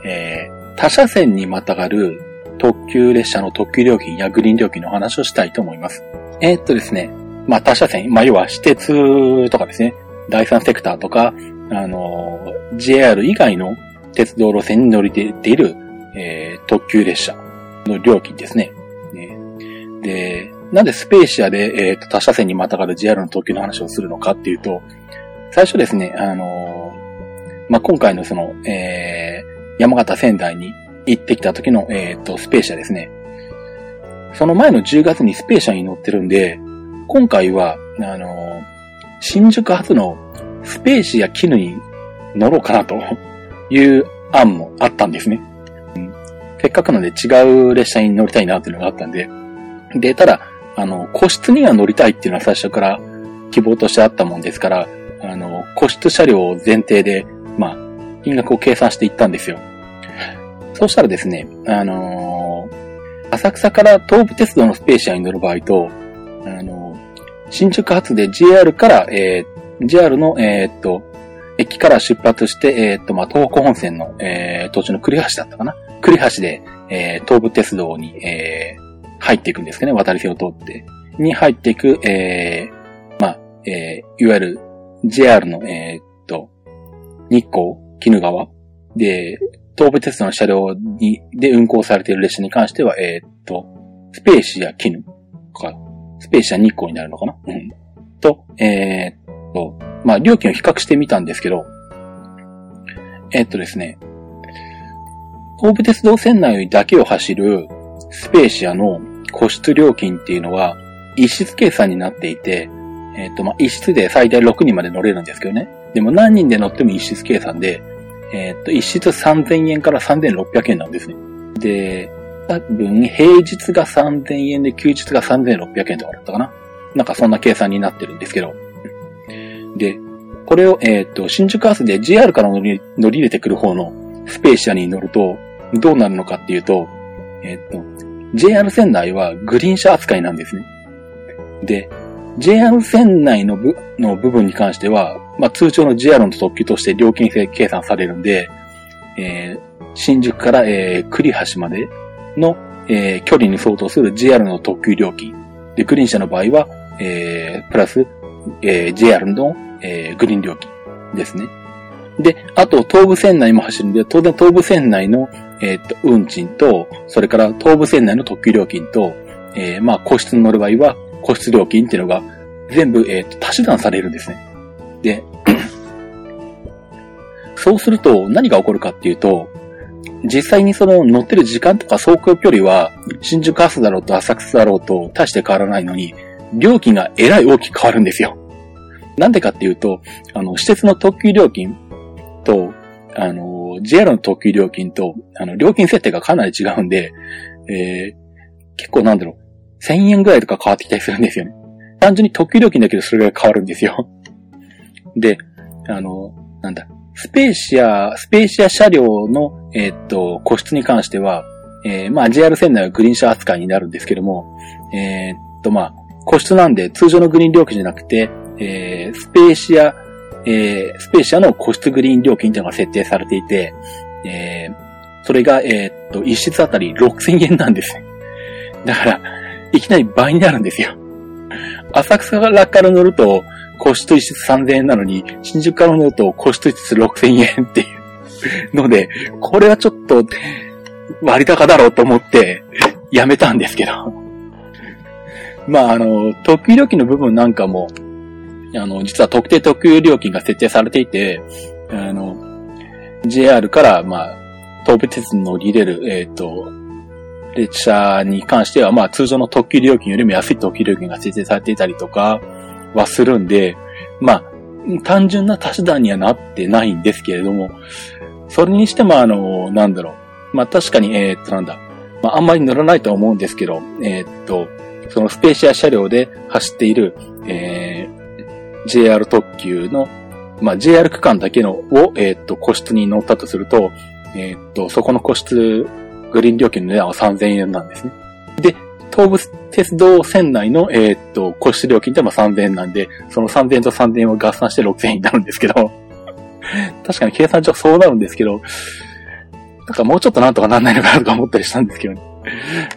えー、他車線にまたがる特急列車の特急料金やグリーン料金の話をしたいと思います。えー、っとですね、まあ他車線、まあ要は私鉄とかですね、第三セクターとか、あの、JR 以外の鉄道路線に乗り出ている、えー、特急列車の料金ですね。ねで、なんでスペーシアで、えー、と他車線にまたがる JR の特急の話をするのかっていうと、最初ですね、あのまあ、今回のその、えー、山形仙台に行ってきた時の、えっ、ー、と、スペーシアですね。その前の10月にスペーシアに乗ってるんで、今回は、あの新宿発のスペーシア絹に乗ろうかなという案もあったんですね。うん、せっかくなので違う列車に乗りたいなっていうのがあったんで。で、ただ、あの、個室には乗りたいっていうのは最初から希望としてあったもんですから、あの、個室車両を前提で、まあ、金額を計算していったんですよ。そうしたらですね、あのー、浅草から東武鉄道のスペーシアに乗る場合と、あのー、新宿発で JR から、えー、JR の、えー、っと、駅から出発して、えー、と、まあ、東北本線の、えー、途中の栗橋だったかな？栗橋で、えー、東武鉄道に、えー、入っていくんですかね、渡り線を通って。に入っていく、えー、まあ、えー、いわゆる JR の、えー、っと、日光、鬼怒川。で、東武鉄道の車両に、で運行されている列車に関しては、えー、っと、スペーシア絹か、スペーシア日光になるのかな？うん。と、えー、っと、まあ、料金を比較してみたんですけど、え、っとですね、東武鉄道線内だけを走るスペーシアの個室料金っていうのは、一室計算になっていて、えっ、と、まあ、一室で最大6人まで乗れるんですけどね。でも何人で乗っても一室計算で、えっ、と、一室3000円から3600円なんですね。で、多分、平日が3000円で休日が3600円とかだったかな。なんかそんな計算になってるんですけど。で、これを、えっ、と、新宿アースで JR から乗り乗り入れてくる方のスペーシアに乗ると、どうなるのかっていうと、えっ、と、JR 線内はグリーン車扱いなんですね。で、JR 線内の部の部分に関しては、まあ、通常の JR の特急として料金制計算されるんで、えー、新宿から、えー、栗橋までの、えー、距離に相当する JR の特急料金。で、グリーン車の場合は、えー、プラス、えー、JR の、えー、グリーン料金ですね。で、あと、東武線内も走るんで、当然東武線内の、えー、っと、運賃と、それから東武線内の特急料金と、えー、まあ、個室に乗る場合は、個室料金っていうのが、全部、えー、っと、足し算されるんですね。で、そうすると何が起こるかっていうと、実際にその乗ってる時間とか走行距離は、新宿アスだろうと浅草だろうと大して変わらないのに、料金がえらい大きく変わるんですよ。なんでかっていうと、あの、施設の特急料金と、あの、JR の特急料金と、あの、料金設定がかなり違うんで、えー、結構なんだろう、1000円ぐらいとか変わってきたりするんですよね。単純に特急料金だけどそれぐらい変わるんですよ。で、あの、なんだ、スペーシア、スペーシア車両の、えー、っと、個室に関しては、えー、まあ JR 線内はグリーン車扱いになるんですけども、えー、っと、まあ、個室なんで通常のグリーン料金じゃなくて、えー、スペーシア、えー、スペーシアの個室グリーン料金というのが設定されていて、えー、それが、えー、っと、一室あたり6000円なんです。だから、いきなり倍になるんですよ。浅草から乗ると、個室一室3000円なのに、新宿から乗ると個室一室6000円っていうので、これはちょっと割高だろうと思ってやめたんですけど。まあ、あの、特急料金の部分なんかも、あの、実は特定特急料金が設定されていて、あの、JR から、まあ、東武鉄に乗り入れる、えっ、ー、と、列車に関しては、まあ、通常の特急料金よりも安い特急料金が設定されていたりとか、はするんで、まあ、単純な足し算にはなってないんですけれども、それにしてもあの、なんだろう。まあ確かに、えー、っとなんだ。まああんまり乗らないと思うんですけど、えー、っと、そのスペーシア車両で走っている、えー、JR 特急の、まあ JR 区間だけのを、えー、っと、個室に乗ったとすると、えー、っと、そこの個室、グリーン料金の値段は3000円なんですね。で、東武鉄道線内の、えー、っと、個室料金ってまあ3000円なんで、その3000円と3000円を合算して6000円になるんですけど、確かに計算上そうなるんですけど、なんかもうちょっとなんとかなんないのかなとか思ったりしたんですけどね。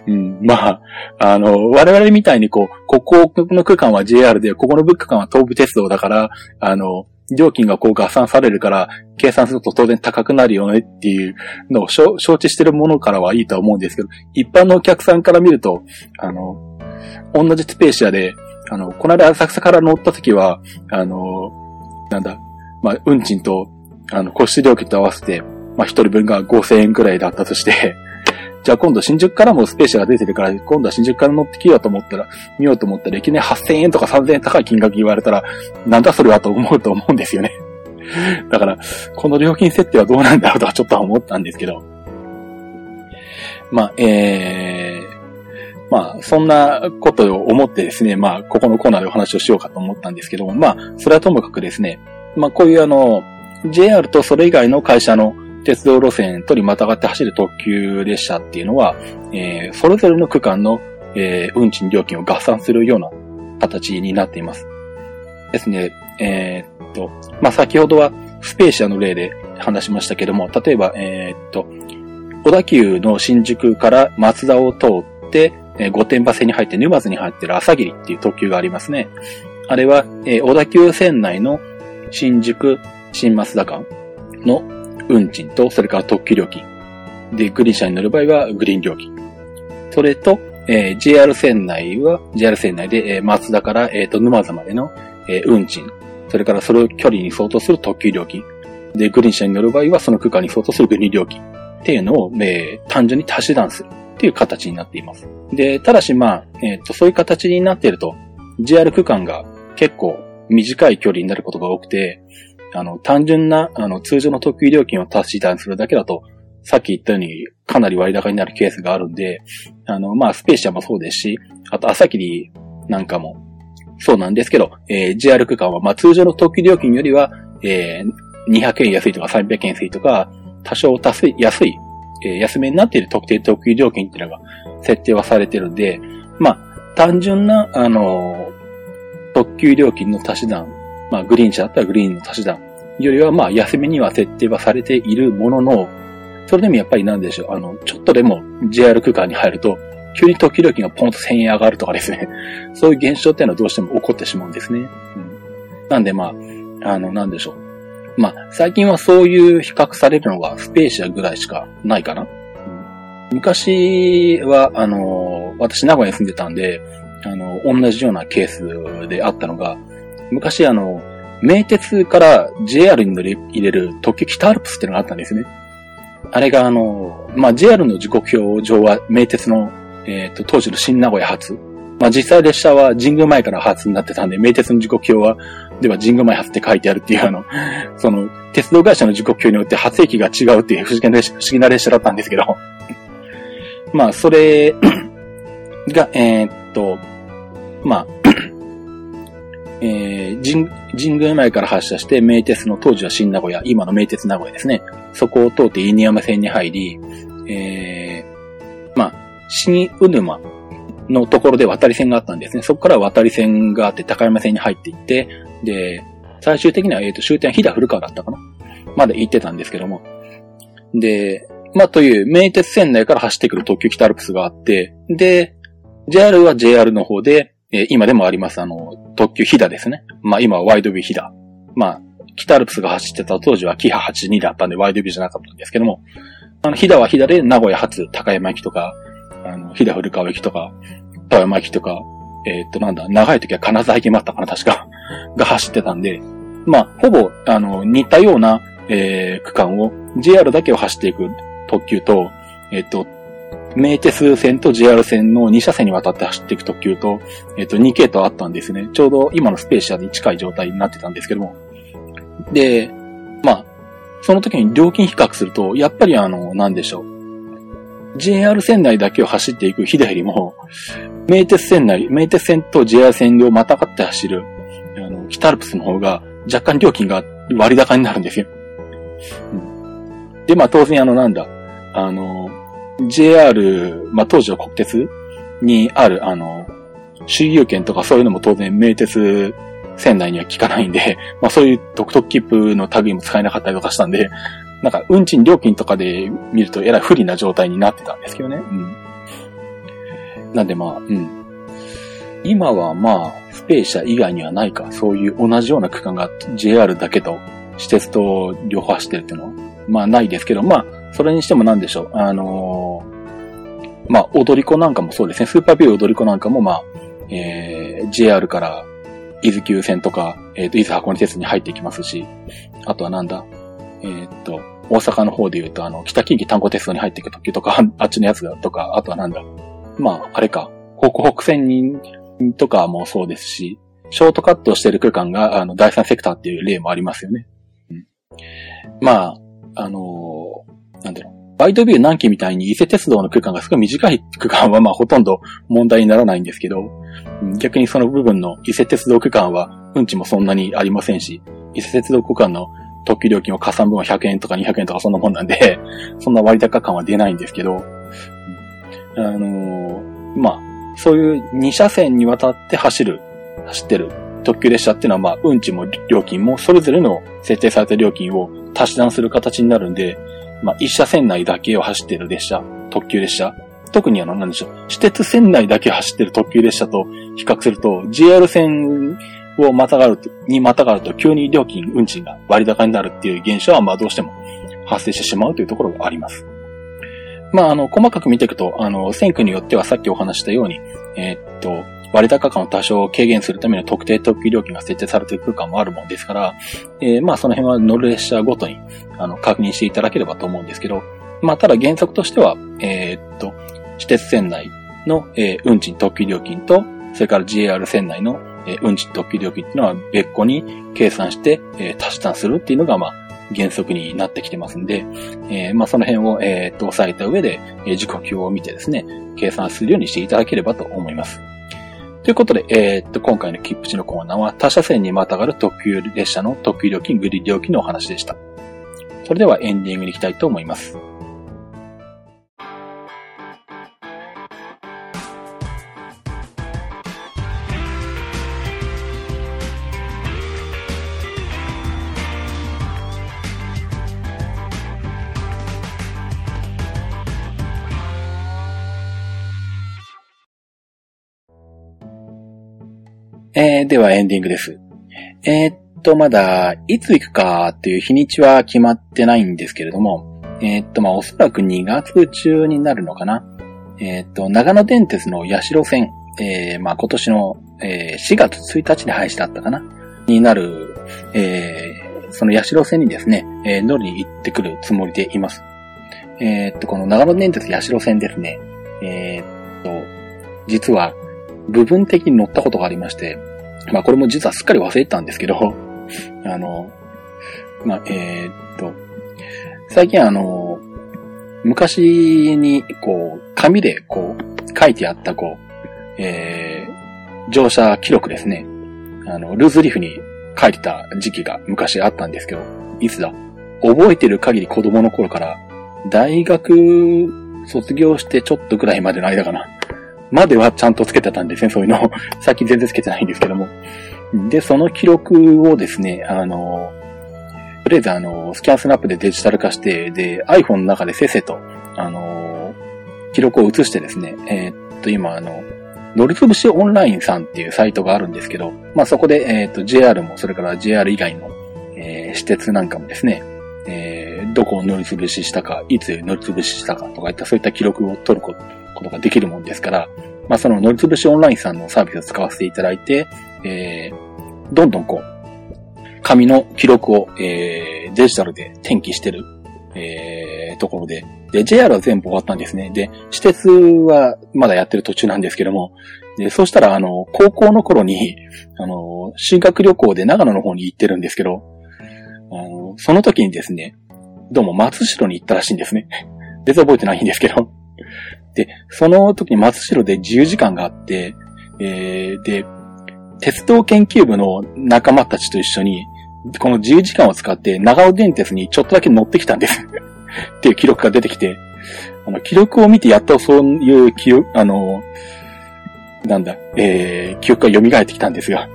うん、まあ、あの、我々みたいにこう、ここの区間は JR で、ここの区間は東武鉄道だから、あの、料金がこう合算されるから、計算すると当然高くなるよねっていうのを承知してるものからはいいと思うんですけど、一般のお客さんから見ると、あの、同じスペーシアで、あの、この間浅草から乗った時は、あの、なんだ、まあ、運賃と、あの、個室料金と合わせて、まあ、一人分が5000円くらいだったとしてじゃあ今度新宿からもスペーシアが出てるから、今度は新宿から乗ってきようと思ったら、見ようと思ったら、いきなり8000円とか3000円高い金額言われたら、なんだそれはと思うと思うんですよね。だから、この料金設定はどうなんだろうとはちょっと思ったんですけど。まあ、えー、まあ、そんなことを思ってですね、まあ、ここのコーナーでお話をしようかと思ったんですけども、まあ、それはともかくですね、まあ、こういうあの、JR とそれ以外の会社の鉄道路線とにまたがって走る特急列車っていうのは、えー、それぞれの区間の、えー、運賃料金を合算するような形になっています。ですね、えー、っと、まあ、先ほどはスペーシアの例で話しましたけども、例えば、えー、っと、小田急の新宿から松田を通って、えー、御殿場線に入って沼津に入ってる朝霧っていう特急がありますね。あれは、えー、小田急線内の新宿、新松田間の運賃と、それから特急料金。で、グリーン車に乗る場合はグリーン料金。それと、えー、JR 線内は、JR 線内で、えー、松田から、えっ、ー、と、沼津までの、えー、運賃。それからその距離に相当する特急料金。で、グリーン車に乗る場合は、その区間に相当するグリーン料金。っていうのを、えー、単純に足し算するっていう形になっています。で、ただしまあ、えっ、ー、と、そういう形になっていると、JR 区間が結構短い距離になることが多くて、あの、単純な、あの、通常の特急料金を足し算するだけだと、さっき言ったように、かなり割高になるケースがあるんで、あの、まあ、スペーシアもそうですし、あと、朝霧なんかも、そうなんですけど、えー、JR 区間は、まあ、通常の特急料金よりは、えー、200円安いとか300円安いとか、多少安い、安い、えー、安めになっている特定特急料金っていうのが設定はされてるんで、まあ、単純な、あの特急料金の足し算まあ、グリーン車だったらグリーンの足し算よりは、まあ、安めには設定はされているものの、それでもやっぱりなんでしょう、あの、ちょっとでも JR 区間に入ると、急に時々がポンと1000円上がるとかですね。そういう現象っていうのはどうしても起こってしまうんですね。うん、なんでまあ、あの、なんでしょう。まあ、最近はそういう比較されるのがスペーシアぐらいしかないかな。うん、昔は、あの、私名古屋に住んでたんで、あの、同じようなケースであったのが、昔あの、名鉄から JR に乗り入れる特急北アルプスっていうのがあったんですね。あれがあの、まあ、JR の時刻表上は名鉄の、えっ、ー、と、当時の新名古屋発。まあ、実際列車は神宮前から発になってたんで、名鉄の時刻表は、では神宮前発って書いてあるっていうあの、その、鉄道会社の時刻表によって発駅が違うっていう不思議な列車だったんですけど。まあ、それが、えー、っと、まあ、えー、神、神宮前から発車して、名鉄の当時は新名古屋、今の名鉄名古屋ですね。そこを通って犬山線に入り、えー、まあ、新うぬまのところで渡り線があったんですね。そこから渡り線があって高山線に入っていって、で、最終的には、えっ、ー、と、終点は飛騨古川だったかなまで行ってたんですけども。で、まあ、という名鉄線内から走ってくる特急北アルプスがあって、で、JR は JR の方で、えー、今でもあります、あの、特急飛騨ですね。まあ今はワイドビュー飛騨。まあ、北アルプスが走ってた当時はキハ82だったんでワイドビューじゃなかったんですけども、あの、飛騨は飛騨で名古屋発高山駅とか、あの、飛騨古川駅とか、富山駅とか、えー、っと、なんだ、長い時は金沢駅もあったかな、確か。が走ってたんで、まあ、ほぼ、あの、似たような、えー、区間を、JR だけを走っていく特急と、え、っと、名鉄線と JR 線の2車線にわたって走っていく特急と、えっ、と、2系統あったんですね。ちょうど今のスペーシアに近い状態になってたんですけども。で、まあ、その時に料金比較すると、やっぱりあの、なんでしょう。JR 線内だけを走っていく日だよりも、名鉄線内、名鉄線と JR 線をまたがって走る、あの、北アルプスの方が若干料金が割高になるんですよ。うんで、まあ当然あのなんだ、あの、JR、まあ当時は国鉄にあるあの、周遊券とかそういうのも当然名鉄線内には効かないんで、まあそういう独特切符の類も使えなかったりとかしたんで、なんか運賃料金とかで見るとえらい不利な状態になってたんですけどね。うん。なんでまあ、うん。今はまあ、スペーシャ以外にはないか、そういう同じような区間が JR だけと、私鉄と両方走ってるっていうのは、まあないですけど、まあ、それにしても何でしょう。あのー、まあ、踊り子なんかもそうですね。スーパービュー踊り子なんかもまあ、えー、JR から伊豆急線とか、えっ、ー、と、伊豆箱根鉄に入っていきますし、あとはなんだ、えっ、と、大阪の方で言うと、あの、北近畿単行鉄道に入っていく時とか、あっちのやつだとか、あとはなんだ、まあ、あれか、北北線に、とかもそうですし、ショートカットしてる区間が、あの、第三セクターっていう例もありますよね。うん、まあ、あのー、なんだろう。バイトビュー南紀みたいに伊勢鉄道の区間がすごい短い区間はまあほとんど問題にならないんですけど、逆にその部分の伊勢鉄道区間は運賃もそんなにありませんし、伊勢鉄道区間の特急料金を加算分は100円とか200円とかそんなもんなんで、そんな割高感は出ないんですけど、あのー、まあ、そういう2車線にわたって走る、走ってる特急列車っていうのは、まあ、運賃も料金もそれぞれの設定された料金を足し算する形になるんで、まあ、一車線内だけを走っている列車、特急列車、特にあの、なんでしょう、私鉄線内だけ走ってる特急列車と比較すると、JR 線をまたがると、にまたがると、急に料金、運賃が割高になるっていう現象は、まあ、どうしても発生してしまうというところがあります。まあ、あの、細かく見ていくと、あの、線区によってはさっきお話したように、えー、っと、割高感を多少軽減するための特定特急料金が設定されている空間もあるもんですから、えー、まあその辺は乗る列車ごとに、あの、確認していただければと思うんですけど、まあただ原則としては、えー、っと、私鉄線内の、えー、運賃特急料金と、それから JR 線内の、えー、運賃特急料金っていうのは別個に計算して、えー、足し算するっていうのが、まあ、原則になってきてますんで、えー、まあ、その辺を、えー、っと、押さえた上で、えー、時刻表を見てですね、計算するようにしていただければと思います。ということで、えー、っと、今回の切符地のコーナーは他車線にまたがる特急列車の特急料金、グリ料金のお話でした。それではエンディングに行きたいと思います。えー、ではエンディングです。えー、っと、まだ、いつ行くかっていう日にちは決まってないんですけれども、えー、っと、まあ、おそらく2月中になるのかな。えっと、長野電鉄の八代線、えー、まあ、今年の、え、4月1日に廃止だったかなになる、えー、その八代線にですね、え、乗りに行ってくるつもりでいます。え、っと、この長野電鉄八代線ですね、え、っと、実は、部分的に乗ったことがありまして、まあこれも実はすっかり忘れてたんですけど、あの、まあ、えー、っと、最近あの、昔に、こう、紙で、こう、書いてあった、こう、えー、乗車記録ですね。あの、ルーズリーフに書いてた時期が昔あったんですけど、いつだ？覚えてる限り子供の頃から、大学卒業してちょっとぐらいまでの間かな。まではちゃんとつけてたんですね、そういうのを。最近全然つけてないんですけども。で、その記録をですね、あの、とりあえずあの、スキャンスナップでデジタル化して、で、iPhone の中でせせと、あの、記録を移してですね、えー、っと、今あの、乗りつぶしオンラインさんっていうサイトがあるんですけど、まあそこで、え、っと、JR も、それから JR 以外の、えー、私鉄なんかもですね、えー、どこを乗りつぶししたか、いつ乗りつぶししたかとかいったそういった記録を取ることことができるもんですから、まあ、その乗りつぶしオンラインさんのサービスを使わせていただいて、えー、どんどんこう、紙の記録を、えー、デジタルで転記してる、えー、ところで、で、JR は全部終わったんですね。で、私鉄はまだやってる途中なんですけども、で、そうしたら、あの、高校の頃に、あの、修学旅行で長野の方に行ってるんですけど、あの、その時にですね、どうも松代に行ったらしいんですね。全然覚えてないんですけど。で、その時に松代で自由時間があって、えー、で、鉄道研究部の仲間たちと一緒に、この自由時間を使って長尾電鉄にちょっとだけ乗ってきたんです。っていう記録が出てきて、あの、記録を見てやっとそういう記憶、あの、なんだ、えー、記憶が蘇ってきたんですが。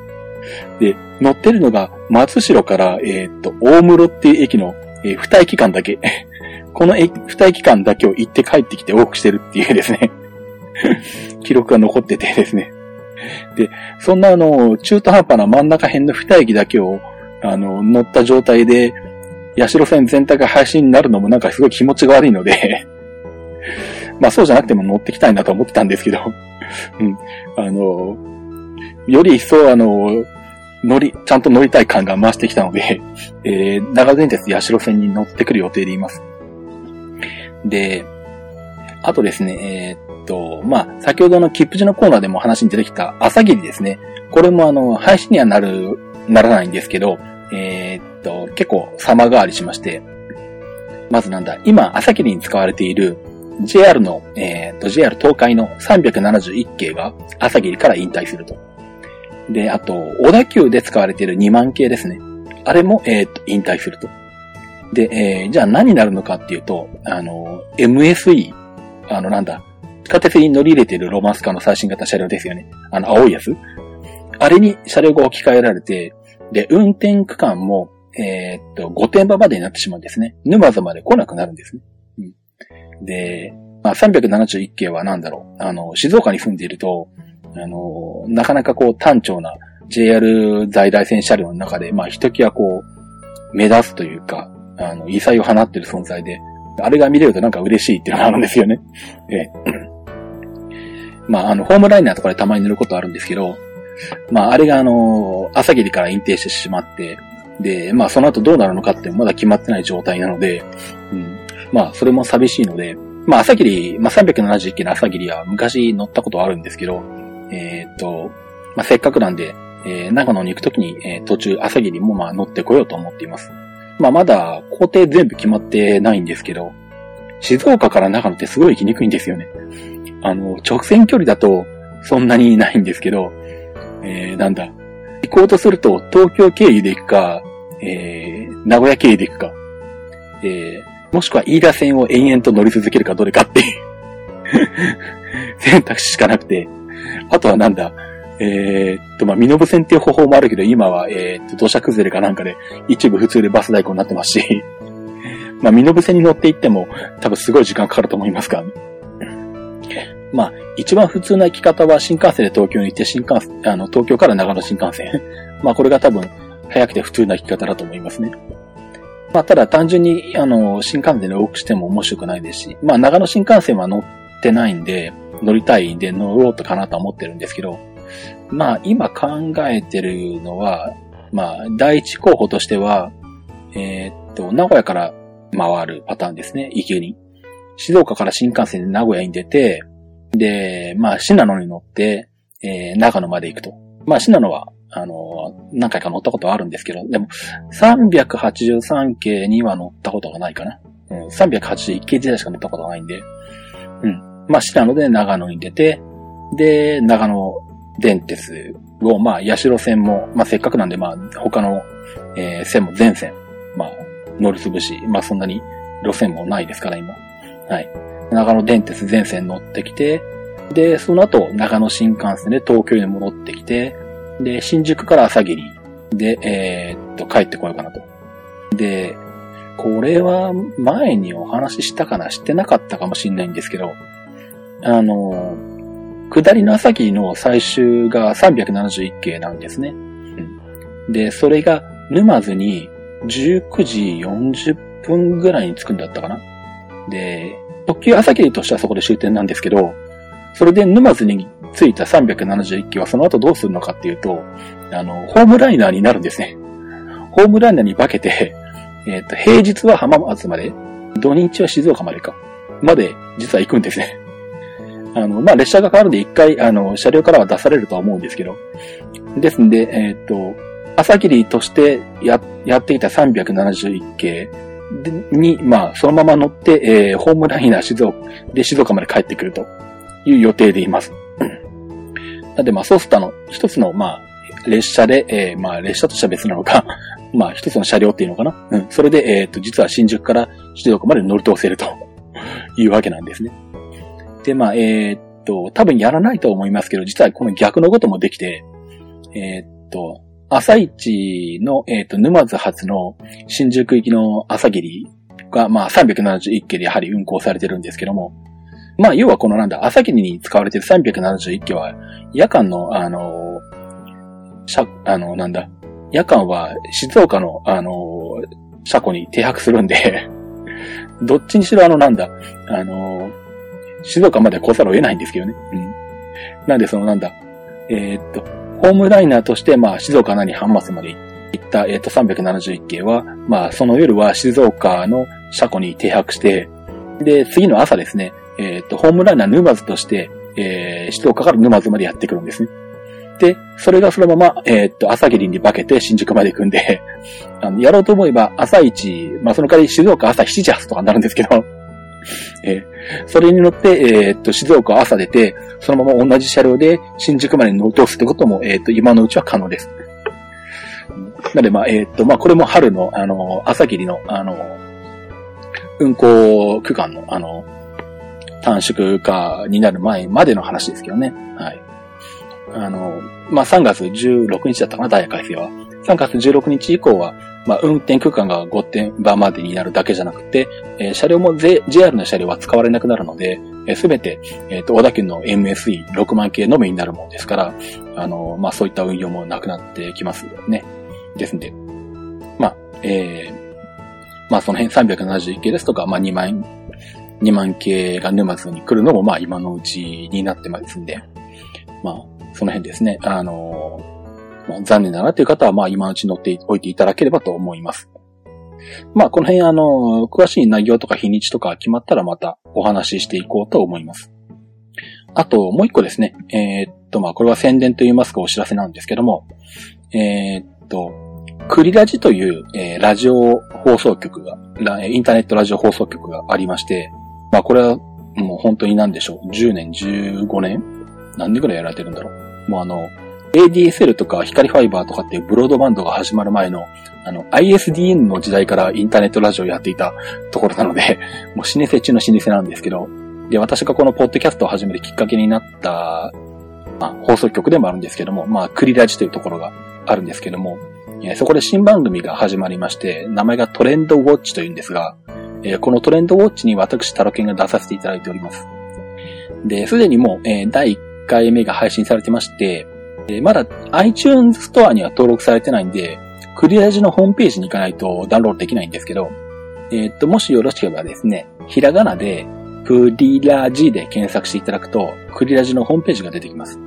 で、乗ってるのが、松代から、えー、っと、大室っていう駅の、えー、二駅間だけ。この二駅間だけを行って帰ってきて多くしてるっていうですね 記録が残っててですね。で、そんなあの、中途半端な真ん中辺の二駅だけを、あの、乗った状態で、八代線全体が配信になるのもなんかすごい気持ちが悪いので まあそうじゃなくても乗ってきたいなと思ってたんですけど うん。あの、より一層あの、乗り、ちゃんと乗りたい感が増してきたので、えー、長電鉄八代線に乗ってくる予定でいます。で、あとですね、えー、っと、まあ、先ほどの切符地のコーナーでも話に出てきた朝霧ですね。これもあの、配信にはなる、ならないんですけど、えー、っと、結構様変わりしまして、まずなんだ、今、朝霧に使われている JR の、えー、っと、JR 東海の371系が朝霧から引退すると。で、あと、小田急で使われている2万系ですね。あれも、えー、っと、引退すると。で、えー、じゃあ何になるのかっていうと、あの、MSE、あの、なんだ、地下鉄に乗り入れているロマンスカーの最新型車両ですよね。あの、青いやつ。あれに車両が置き換えられて、で、運転区間も、えー、っと、御殿場までになってしまうんですね。沼津まで来なくなるんですね。うん、で、まあ、371系は何だろう。あの、静岡に住んでいると、あの、なかなかこう単調な JR 在来線車両の中で、まあ、ひときわこう、目立つというか、あの、異彩を放ってる存在で、あれが見れるとなんか嬉しいっていうのがあるんですよね。ええ まあ、あの、ホームライナーとかでたまに乗ることあるんですけど、まあ、あれがあの、朝霧から隠蔽してしまって、で、まあ、その後どうなるのかってまだ決まってない状態なので、うん、まあ、それも寂しいので、まあ、朝霧、まあ、371件の朝霧は昔乗ったことあるんですけど、えー、っと、まあ、せっかくなんで、えー、長野に行くときに、えー、途中朝霧もまあ乗ってこようと思っています。まあ、まだ工程全部決まってないんですけど、静岡から長野ってすごい行きにくいんですよね。あの、直線距離だとそんなにないんですけど、えー、なんだ。行こうとすると東京経由で行くか、えー、名古屋経由で行くか、えー、もしくは飯田線を延々と乗り続けるかどれかっていう 選択肢しかなくて、あとはなんだ、えー、っと、まあ、身延線っていう方法もあるけど、今は、えー、っと、土砂崩れかなんかで、一部普通でバス代行になってますし、まあ、身延線に乗っていっても、多分すごい時間かかると思いますが、まあ、一番普通な行き方は新幹線で東京に行って、新幹線、あの、東京から長野新幹線。まあ、これが多分、早くて普通な行き方だと思いますね。まあ、ただ単純に、あの、新幹線で多くしても面白くないですし、まあ、長野新幹線は乗ってないんで、乗りたいんで乗ろうとかなと思ってるんですけど、まあ、今考えてるのは、まあ、第一候補としては、えー、っと、名古屋から回るパターンですね、行きに。静岡から新幹線で名古屋に出て、で、まあ、信濃に乗って、えー、長野まで行くと。まあ、信濃は、あの、何回か乗ったことはあるんですけど、でも、383系には乗ったことがないかな。うん、381系時代しか乗ったことがないんで、うん。まあ、信濃で長野に出て、で、長野電鉄を、まあ、八代線も、まあ、せっかくなんで、まあ、他の、えー、線も全線、まあ、乗り潰し、まあ、そんなに路線もないですから、今。はい。長野電鉄全線乗ってきて、で、その後、長野新幹線で東京に戻ってきて、で、新宿から朝霧で、えー、っと、帰ってこようかなと。で、これは前にお話ししたかなしてなかったかもしれないんですけど、あの、下りの朝霧の最終が371系なんですね。うん、で、それが沼津に19時40分ぐらいに着くんだったかな。で、特急朝霧としてはそこで終点なんですけど、それで沼津に着いた371機はその後どうするのかっていうと、あの、ホームライナーになるんですね。ホームライナーに化けて、えっ、ー、と、平日は浜松まで、土日は静岡までか、まで実は行くんですね。あの、まあ、列車が変わるんで一回、あの、車両からは出されるとは思うんですけど。ですんで、えっ、と、朝霧としてや、やっていた371系に、まあ、そのまま乗って、えー、ホームライナー静岡、で静岡まで帰ってくるという予定でいます。なんで、まあ、そうすったの、一つの、まあ、列車で、えー、まあ、列車としては別なのか、まあ一つの車両っていうのかな。うん。それで、えっ、と、実は新宿から静岡まで乗り通せるというわけなんですね。で、まあ、えっと、多分やらないと思いますけど、実はこの逆のこともできて、えっと、朝一の、えっ、と、沼津発の新宿行きの朝霧が、まあ、371系でやはり運行されてるんですけども、まあ、要はこのなんだ、朝霧に使われてる371系は、夜間の、あの、車、あの、なんだ、夜間は静岡の、あの、車庫に停泊するんで どっちにしろあの、なんだ、あの、静岡まで来ざるを得ないんですけどね。うん。なんでそのなんだ、えー、っと、ホームライナーとして、まあ、静岡なり浜松まで行った、えー、っと、371系は、まあ、その夜は静岡の車庫に停泊して、で、次の朝ですね、えー、っと、ホームライナー沼津として、えー、静岡から沼津までやってくるんですね。で、それがそのまま、えー、っと、朝霧に化けて新宿まで行くんで、あの、やろうと思えば朝一、まあ、その代わり静岡朝7時発とかになるんですけど、えー、それに乗って、えー、っと、静岡朝出て、そのまま同じ車両で新宿まで乗り通すってことも、えー、っと、今のうちは可能です。なので、まあ、えっと、まあ、これも春の、あの、朝霧の、あの、運行区間の、あの、短縮化になる前までの話ですけどね。はい。あの、まあ、3月16日だったかな、ダイヤ改正は。3月16日以降は、まあ、運転区間が5点場までになるだけじゃなくて、えー、車両も JR の車両は使われなくなるので、す、え、べ、て、えっ、ー、と、小田急の MSE6 万系のみになるものですから、あの、まあ、そういった運用もなくなってきますよね。ですんで、まあ、えー、まあ、その辺371系ですとか、まあ、2万、2万系が沼津に来るのも、まあ、今のうちになってますんで、まあ、その辺ですね。あのまあ、残念だなという方は、まあ、今のうち乗っておいていただければと思います。まあ、この辺、あの、詳しい内容とか日にちとか決まったらまたお話ししていこうと思います。あと、もう一個ですね。えー、っと、まあ、これは宣伝といいますかお知らせなんですけども、えー、っと、クリラジという、えー、ラジオ放送局が、インターネットラジオ放送局がありまして、まあ、これはもう本当に何でしょう。10年、15年？何年くらいやられてるんだろう。もうあの、ADSL とか光ファイバーとかっていうブロードバンドが始まる前の、あの、ISDN の時代からインターネットラジオをやっていたところなので、もう老舗中の老舗なんですけど、で、私がこのポッドキャストを始めるきっかけになった、まあ、放送局でもあるんですけども、まあ、クリラジというところがあるんですけども、そこで新番組が始まりまして、名前がトレンドウォッチというんですが、このトレンドウォッチに私、タロケンが出させていただいております。で、すでにもう、第1回目が配信されてまして、えまだ iTunes ストアには登録されてないんで、クリラジのホームページに行かないとダウンロードできないんですけど、えっと、もしよろしければですね、ひらがなで、クリラジで検索していただくと、クリラジのホームページが出てきます。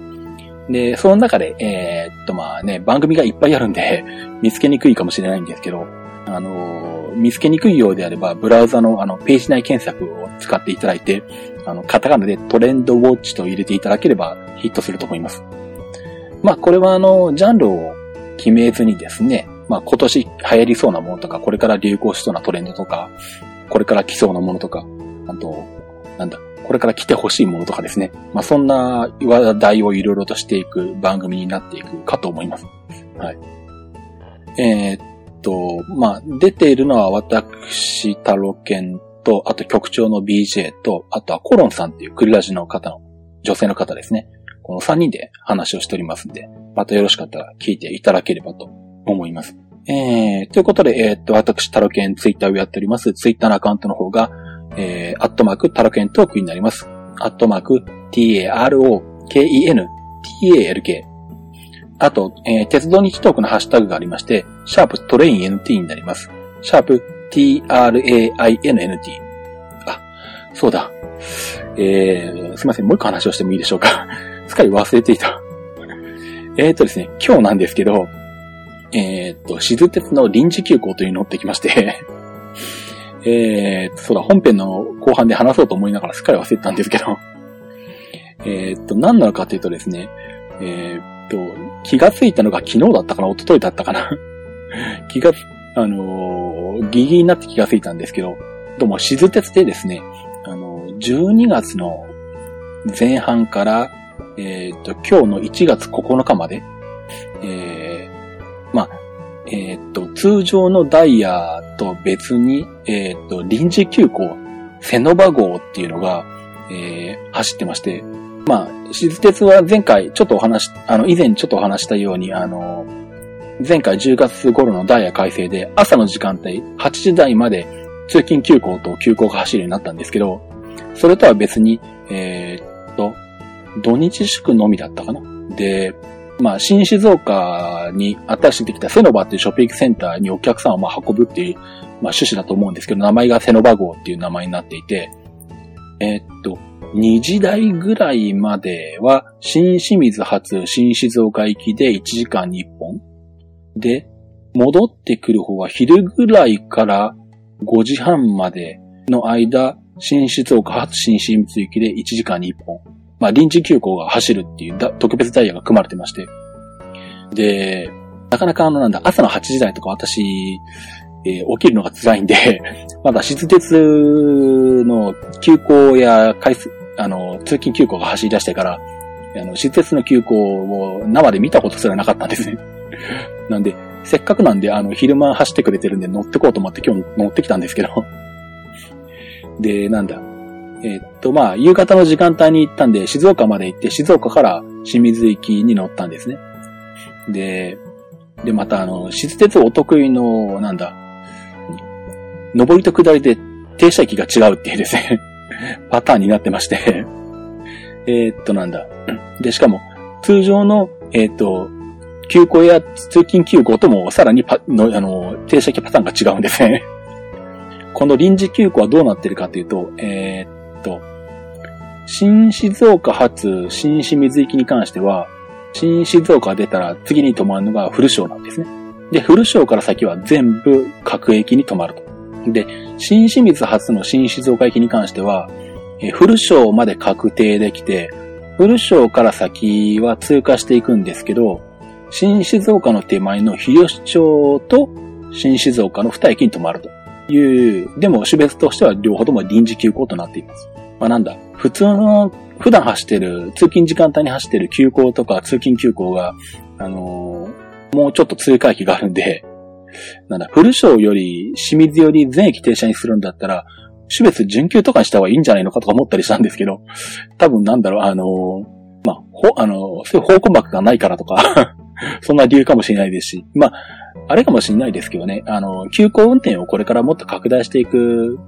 で、その中で、えー、っと、まあね、番組がいっぱいあるんで、見つけにくいかもしれないんですけど、あの見つけにくいようであれば、ブラウザのあの、ページ内検索を使っていただいて、あの、カタカナでトレンドウォッチと入れていただければヒットすると思います。まあ、これはあの、ジャンルを決めずにですね、まあ、今年流行りそうなものとか、これから流行しそうなトレンドとか、これから来そうなものとか、あと、なんだ、これから来てほしいものとかですね。まあ、そんな話題をいろいろとしていく番組になっていくかと思います。はい。えー、っと、まあ、出ているのは私、タロケンと、あと局長の BJ と、あとはコロンさんっていうクリラジの方の、女性の方ですね。この3人で話をしておりますんで、またよろしかったら聞いていただければと思います。えー、ということで、えー、っと、私、タロケンツイッターをやっております。ツイッターのアカウントの方が、えー、アットマーク、タロケントークになります。アットマーク、t-a-r-o-k-e-n-t-a-l-k。あと、えー、鉄道日トークのハッシュタグがありまして、シャープトレイン NT になります。シャープ t-r-a-i-n-n-t。あ、そうだ。えー、すいません、もう一個話をしてもいいでしょうか。すっかり忘れていた。えっとですね、今日なんですけど、えー、っと、静鉄の臨時休校というのを乗ってきまして えー、そうだ、本編の後半で話そうと思いながらすっかり忘れてたんですけどえっと、何なのかというとですね、えー、っと、気がついたのが昨日だったかな、一昨日だったかな 気が、あのー、ギリギリになって気がついたんですけど、どうも、静鉄でですね、あのー、12月の前半から、えっ、と、今日の1月9日まで、えー、まあ、えっ、と、通常のダイヤと別に、えっ、と、臨時急行、セノバ号っていうのが、えー、走ってまして、まあ、静鉄は前回ちょっとお話、あの、以前ちょっとお話したように、あの、前回10月頃のダイヤ改正で朝の時間帯8時台まで通勤急行と急行が走るようになったんですけど、それとは別に、えー、っと、土日祝のみだったかな？で、まあ、新静岡に新しくできたセノバっていうショッピングセンターにお客さんをまあ運ぶっていう、まあ、趣旨だと思うんですけど、名前がセノバ号っていう名前になっていて、えー、っと、2時台ぐらいまでは、新清水発新静岡行きで1時間に1本。で、戻ってくる方は昼ぐらいから5時半までの間、新静岡発新清水行きで1時間に1本。まあ、臨時急行が走るっていう特別ダイヤが組まれてまして。で、なかなかあのなんだ、朝の8時台とか私、えー、起きるのが辛いんで、まだ静鉄の急行や回数、あの、通勤急行が走り出してから、あの、静鉄の急行を生で見たことすらなかったんですね。なんで、せっかくなんで、あの、昼間走ってくれてるんで乗ってこうと思って今日乗ってきたんですけど。で、なんだ。えー、っと、まあ、夕方の時間帯に行ったんで、静岡まで行って、静岡から清水行きに乗ったんですね。で、で、またあの、静鉄お得意の、なんだ、上りと下りで停車駅が違うっていうですね パターンになってまして えっと、なんだ。で、しかも、通常の、えー、っと、急行や通勤急行ともさらにパの、あの、停車駅パターンが違うんですね この臨時急行はどうなってるかというと、えー、っと、新静岡発新清水行きに関しては、新静岡出たら次に止まるのが古省なんですね。で、古省から先は全部各駅に止まると。で、新清水発の新静岡行きに関しては、え古省まで確定できて、古省から先は通過していくんですけど、新静岡の手前の日吉町と新静岡の二駅に止まるという、でも種別としては両方とも臨時休校となっています。まあなんだ、普通の、普段走ってる、通勤時間帯に走ってる休校とか通勤休校が、あのー、もうちょっと通過駅があるんで、なんだ、古省より清水より全駅停車にするんだったら、種別準急とかにした方がいいんじゃないのかとか思ったりしたんですけど、多分なんだろう、あのー、まあ、ほ、あのー、そういう方向幕がないからとか そんな理由かもしれないですし、まあ、あれかもしれないですけどね、あの、急行運転をこれからもっと拡大していく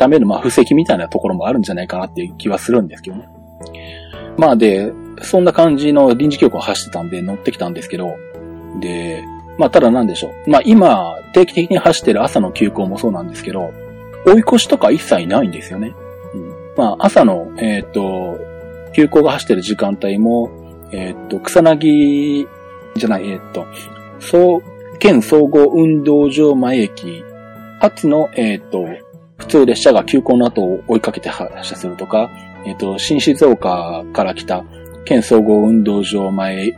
ための、まあ、布石みたいなところもあるんじゃないかなっていう気はするんですけどね。まあで、そんな感じの臨時急行を走ってたんで乗ってきたんですけど、で、まあただなんでしょう。まあ今、定期的に走ってる朝の急行もそうなんですけど、追い越しとか一切ないんですよね。うん、まあ朝の、えっ、と、急行が走ってる時間帯も、えっ、と、草薙じゃない、えっ、と、そう、県総合運動場前駅初の、えっ、と、普通列車が急行の後を追いかけて発車するとか、えっ、と、新静岡から来た県総合運動場前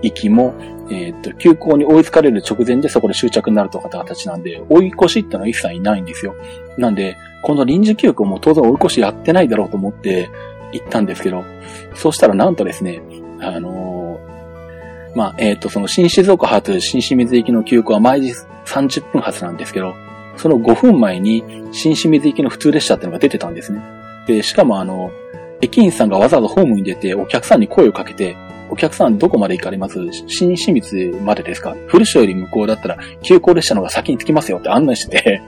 行きも、えっ、と、急行に追いつかれる直前でそこで終着になるとかって形なんで、追い越しってのは一切いないんですよ。なんで、この臨時休校も当然追い越しやってないだろうと思って行ったんですけど、そうしたらなんとですね、あのー、まあ、えっ、ー、と、その新静岡発新清水行きの急行は毎日30分発なんですけど、その5分前に新清水行きの普通列車っていうのが出てたんですね。で、しかもあの、駅員さんがわざわざホームに出てお客さんに声をかけて、お客さんどこまで行かれます？新清水までですか？古所より向こうだったら急行列車の方が先に着きますよって案内して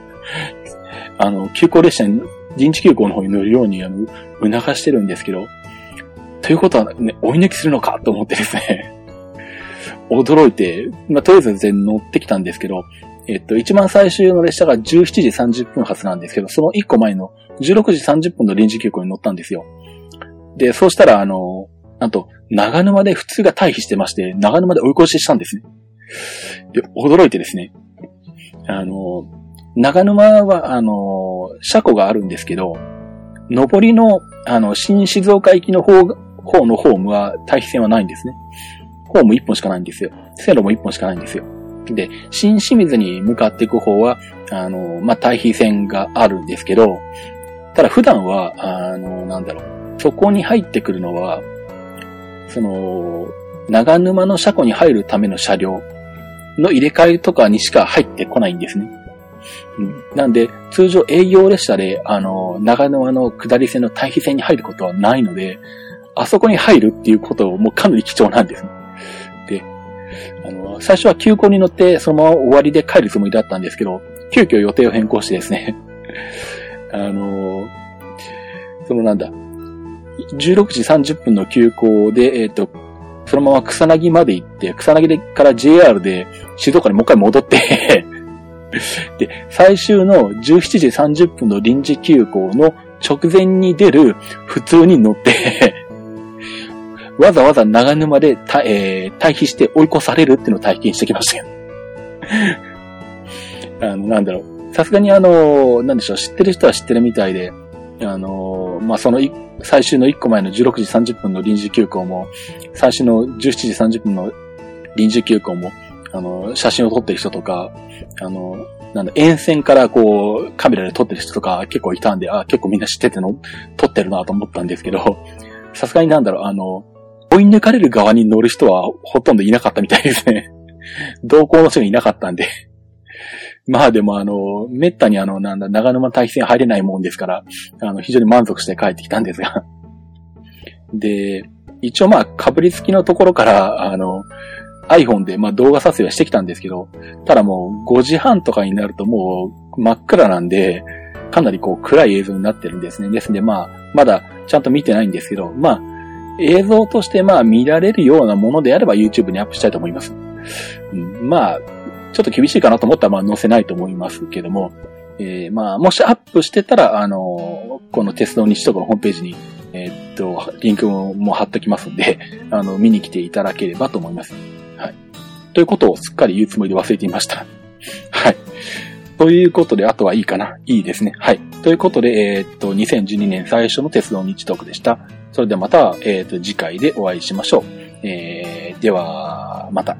あの、急行列車に、臨時急行の方に乗るように、あの、促してるんですけど、ということはね、追い抜きするのかと思ってですね。驚いて、まあ、とりあえず全然乗ってきたんですけど、えっと、一番最終の列車が17時30分発なんですけど、その1個前の16時30分の臨時急行に乗ったんですよ。で、そうしたら、あの、なんと、長沼で普通が退避してまして、長沼で追い越ししたんですね。で、驚いてですね。あの、長沼は、あの、車庫があるんですけど、上りの、あの、新静岡行きの方、方のホームは、対比線はないんですね。ホーム一本しかないんですよ。線路も一本しかないんですよ。で、新清水に向かっていく方は、あの、まあ、対比線があるんですけど、ただ普段は、あの、なんだろう、そこに入ってくるのは、その、長沼の車庫に入るための車両の入れ替えとかにしか入ってこないんですね。なんで、通常営業列車で、あの、長沼の下り線の対比線に入ることはないので、あそこに入るっていうこともうかなり貴重なんですね。で、あの、最初は急行に乗ってそのまま終わりで帰るつもりだったんですけど、急遽予定を変更してですね、あの、そのなんだ、16時30分の急行で、えっ、ー、と、そのまま草薙まで行って、草薙から JR で静岡にもう一回戻って で、最終の17時30分の臨時急行の直前に出る普通に乗ってわざわざ長沼で、えー、退避して追い越されるっていうのを体験してきましたよ。あの、なんだろう。さすがにあの、なんでしょう、知ってる人は知ってるみたいで、あの、まあ、その最終の1個前の16時30分の臨時休校も、最終の17時30分の臨時休校も、あの、写真を撮ってる人とか、あの、なんだ、沿線からこう、カメラで撮ってる人とか結構いたんで、あ、結構みんな知ってての、撮ってるなと思ったんですけど、さすがになんだろう、あの、追い抜かれる側に乗る人はほとんどいなかったみたいですね。同行の人がいなかったんで。まあでもあの、めったにあの、なんだ、長沼大戦入れないもんですから、あの、非常に満足して帰ってきたんですが。で、一応まあ、かぶりつきのところから、あの、iPhone でまあ動画撮影はしてきたんですけど、ただもう5時半とかになるともう真っ暗なんで、かなりこう暗い映像になってるんですね。ですんでまあ、まだちゃんと見てないんですけど、まあ、映像としてまあ見られるようなものであれば YouTube にアップしたいと思います。まあ、ちょっと厳しいかなと思ったらまあ載せないと思いますけども、えー、まあ、もしアップしてたら、あのこの鉄道日とかのホームページに、えー、っと、リンクも貼っときますんで、あの、見に来ていただければと思います。はい。ということをすっかり言うつもりで忘れていました。はい。ということで、あとはいいかないいですね。はい。ということで、えー、っと、2012年最初の鉄道日トークでした。それではまた、えー、と、次回でお会いしましょう。えー、では、また。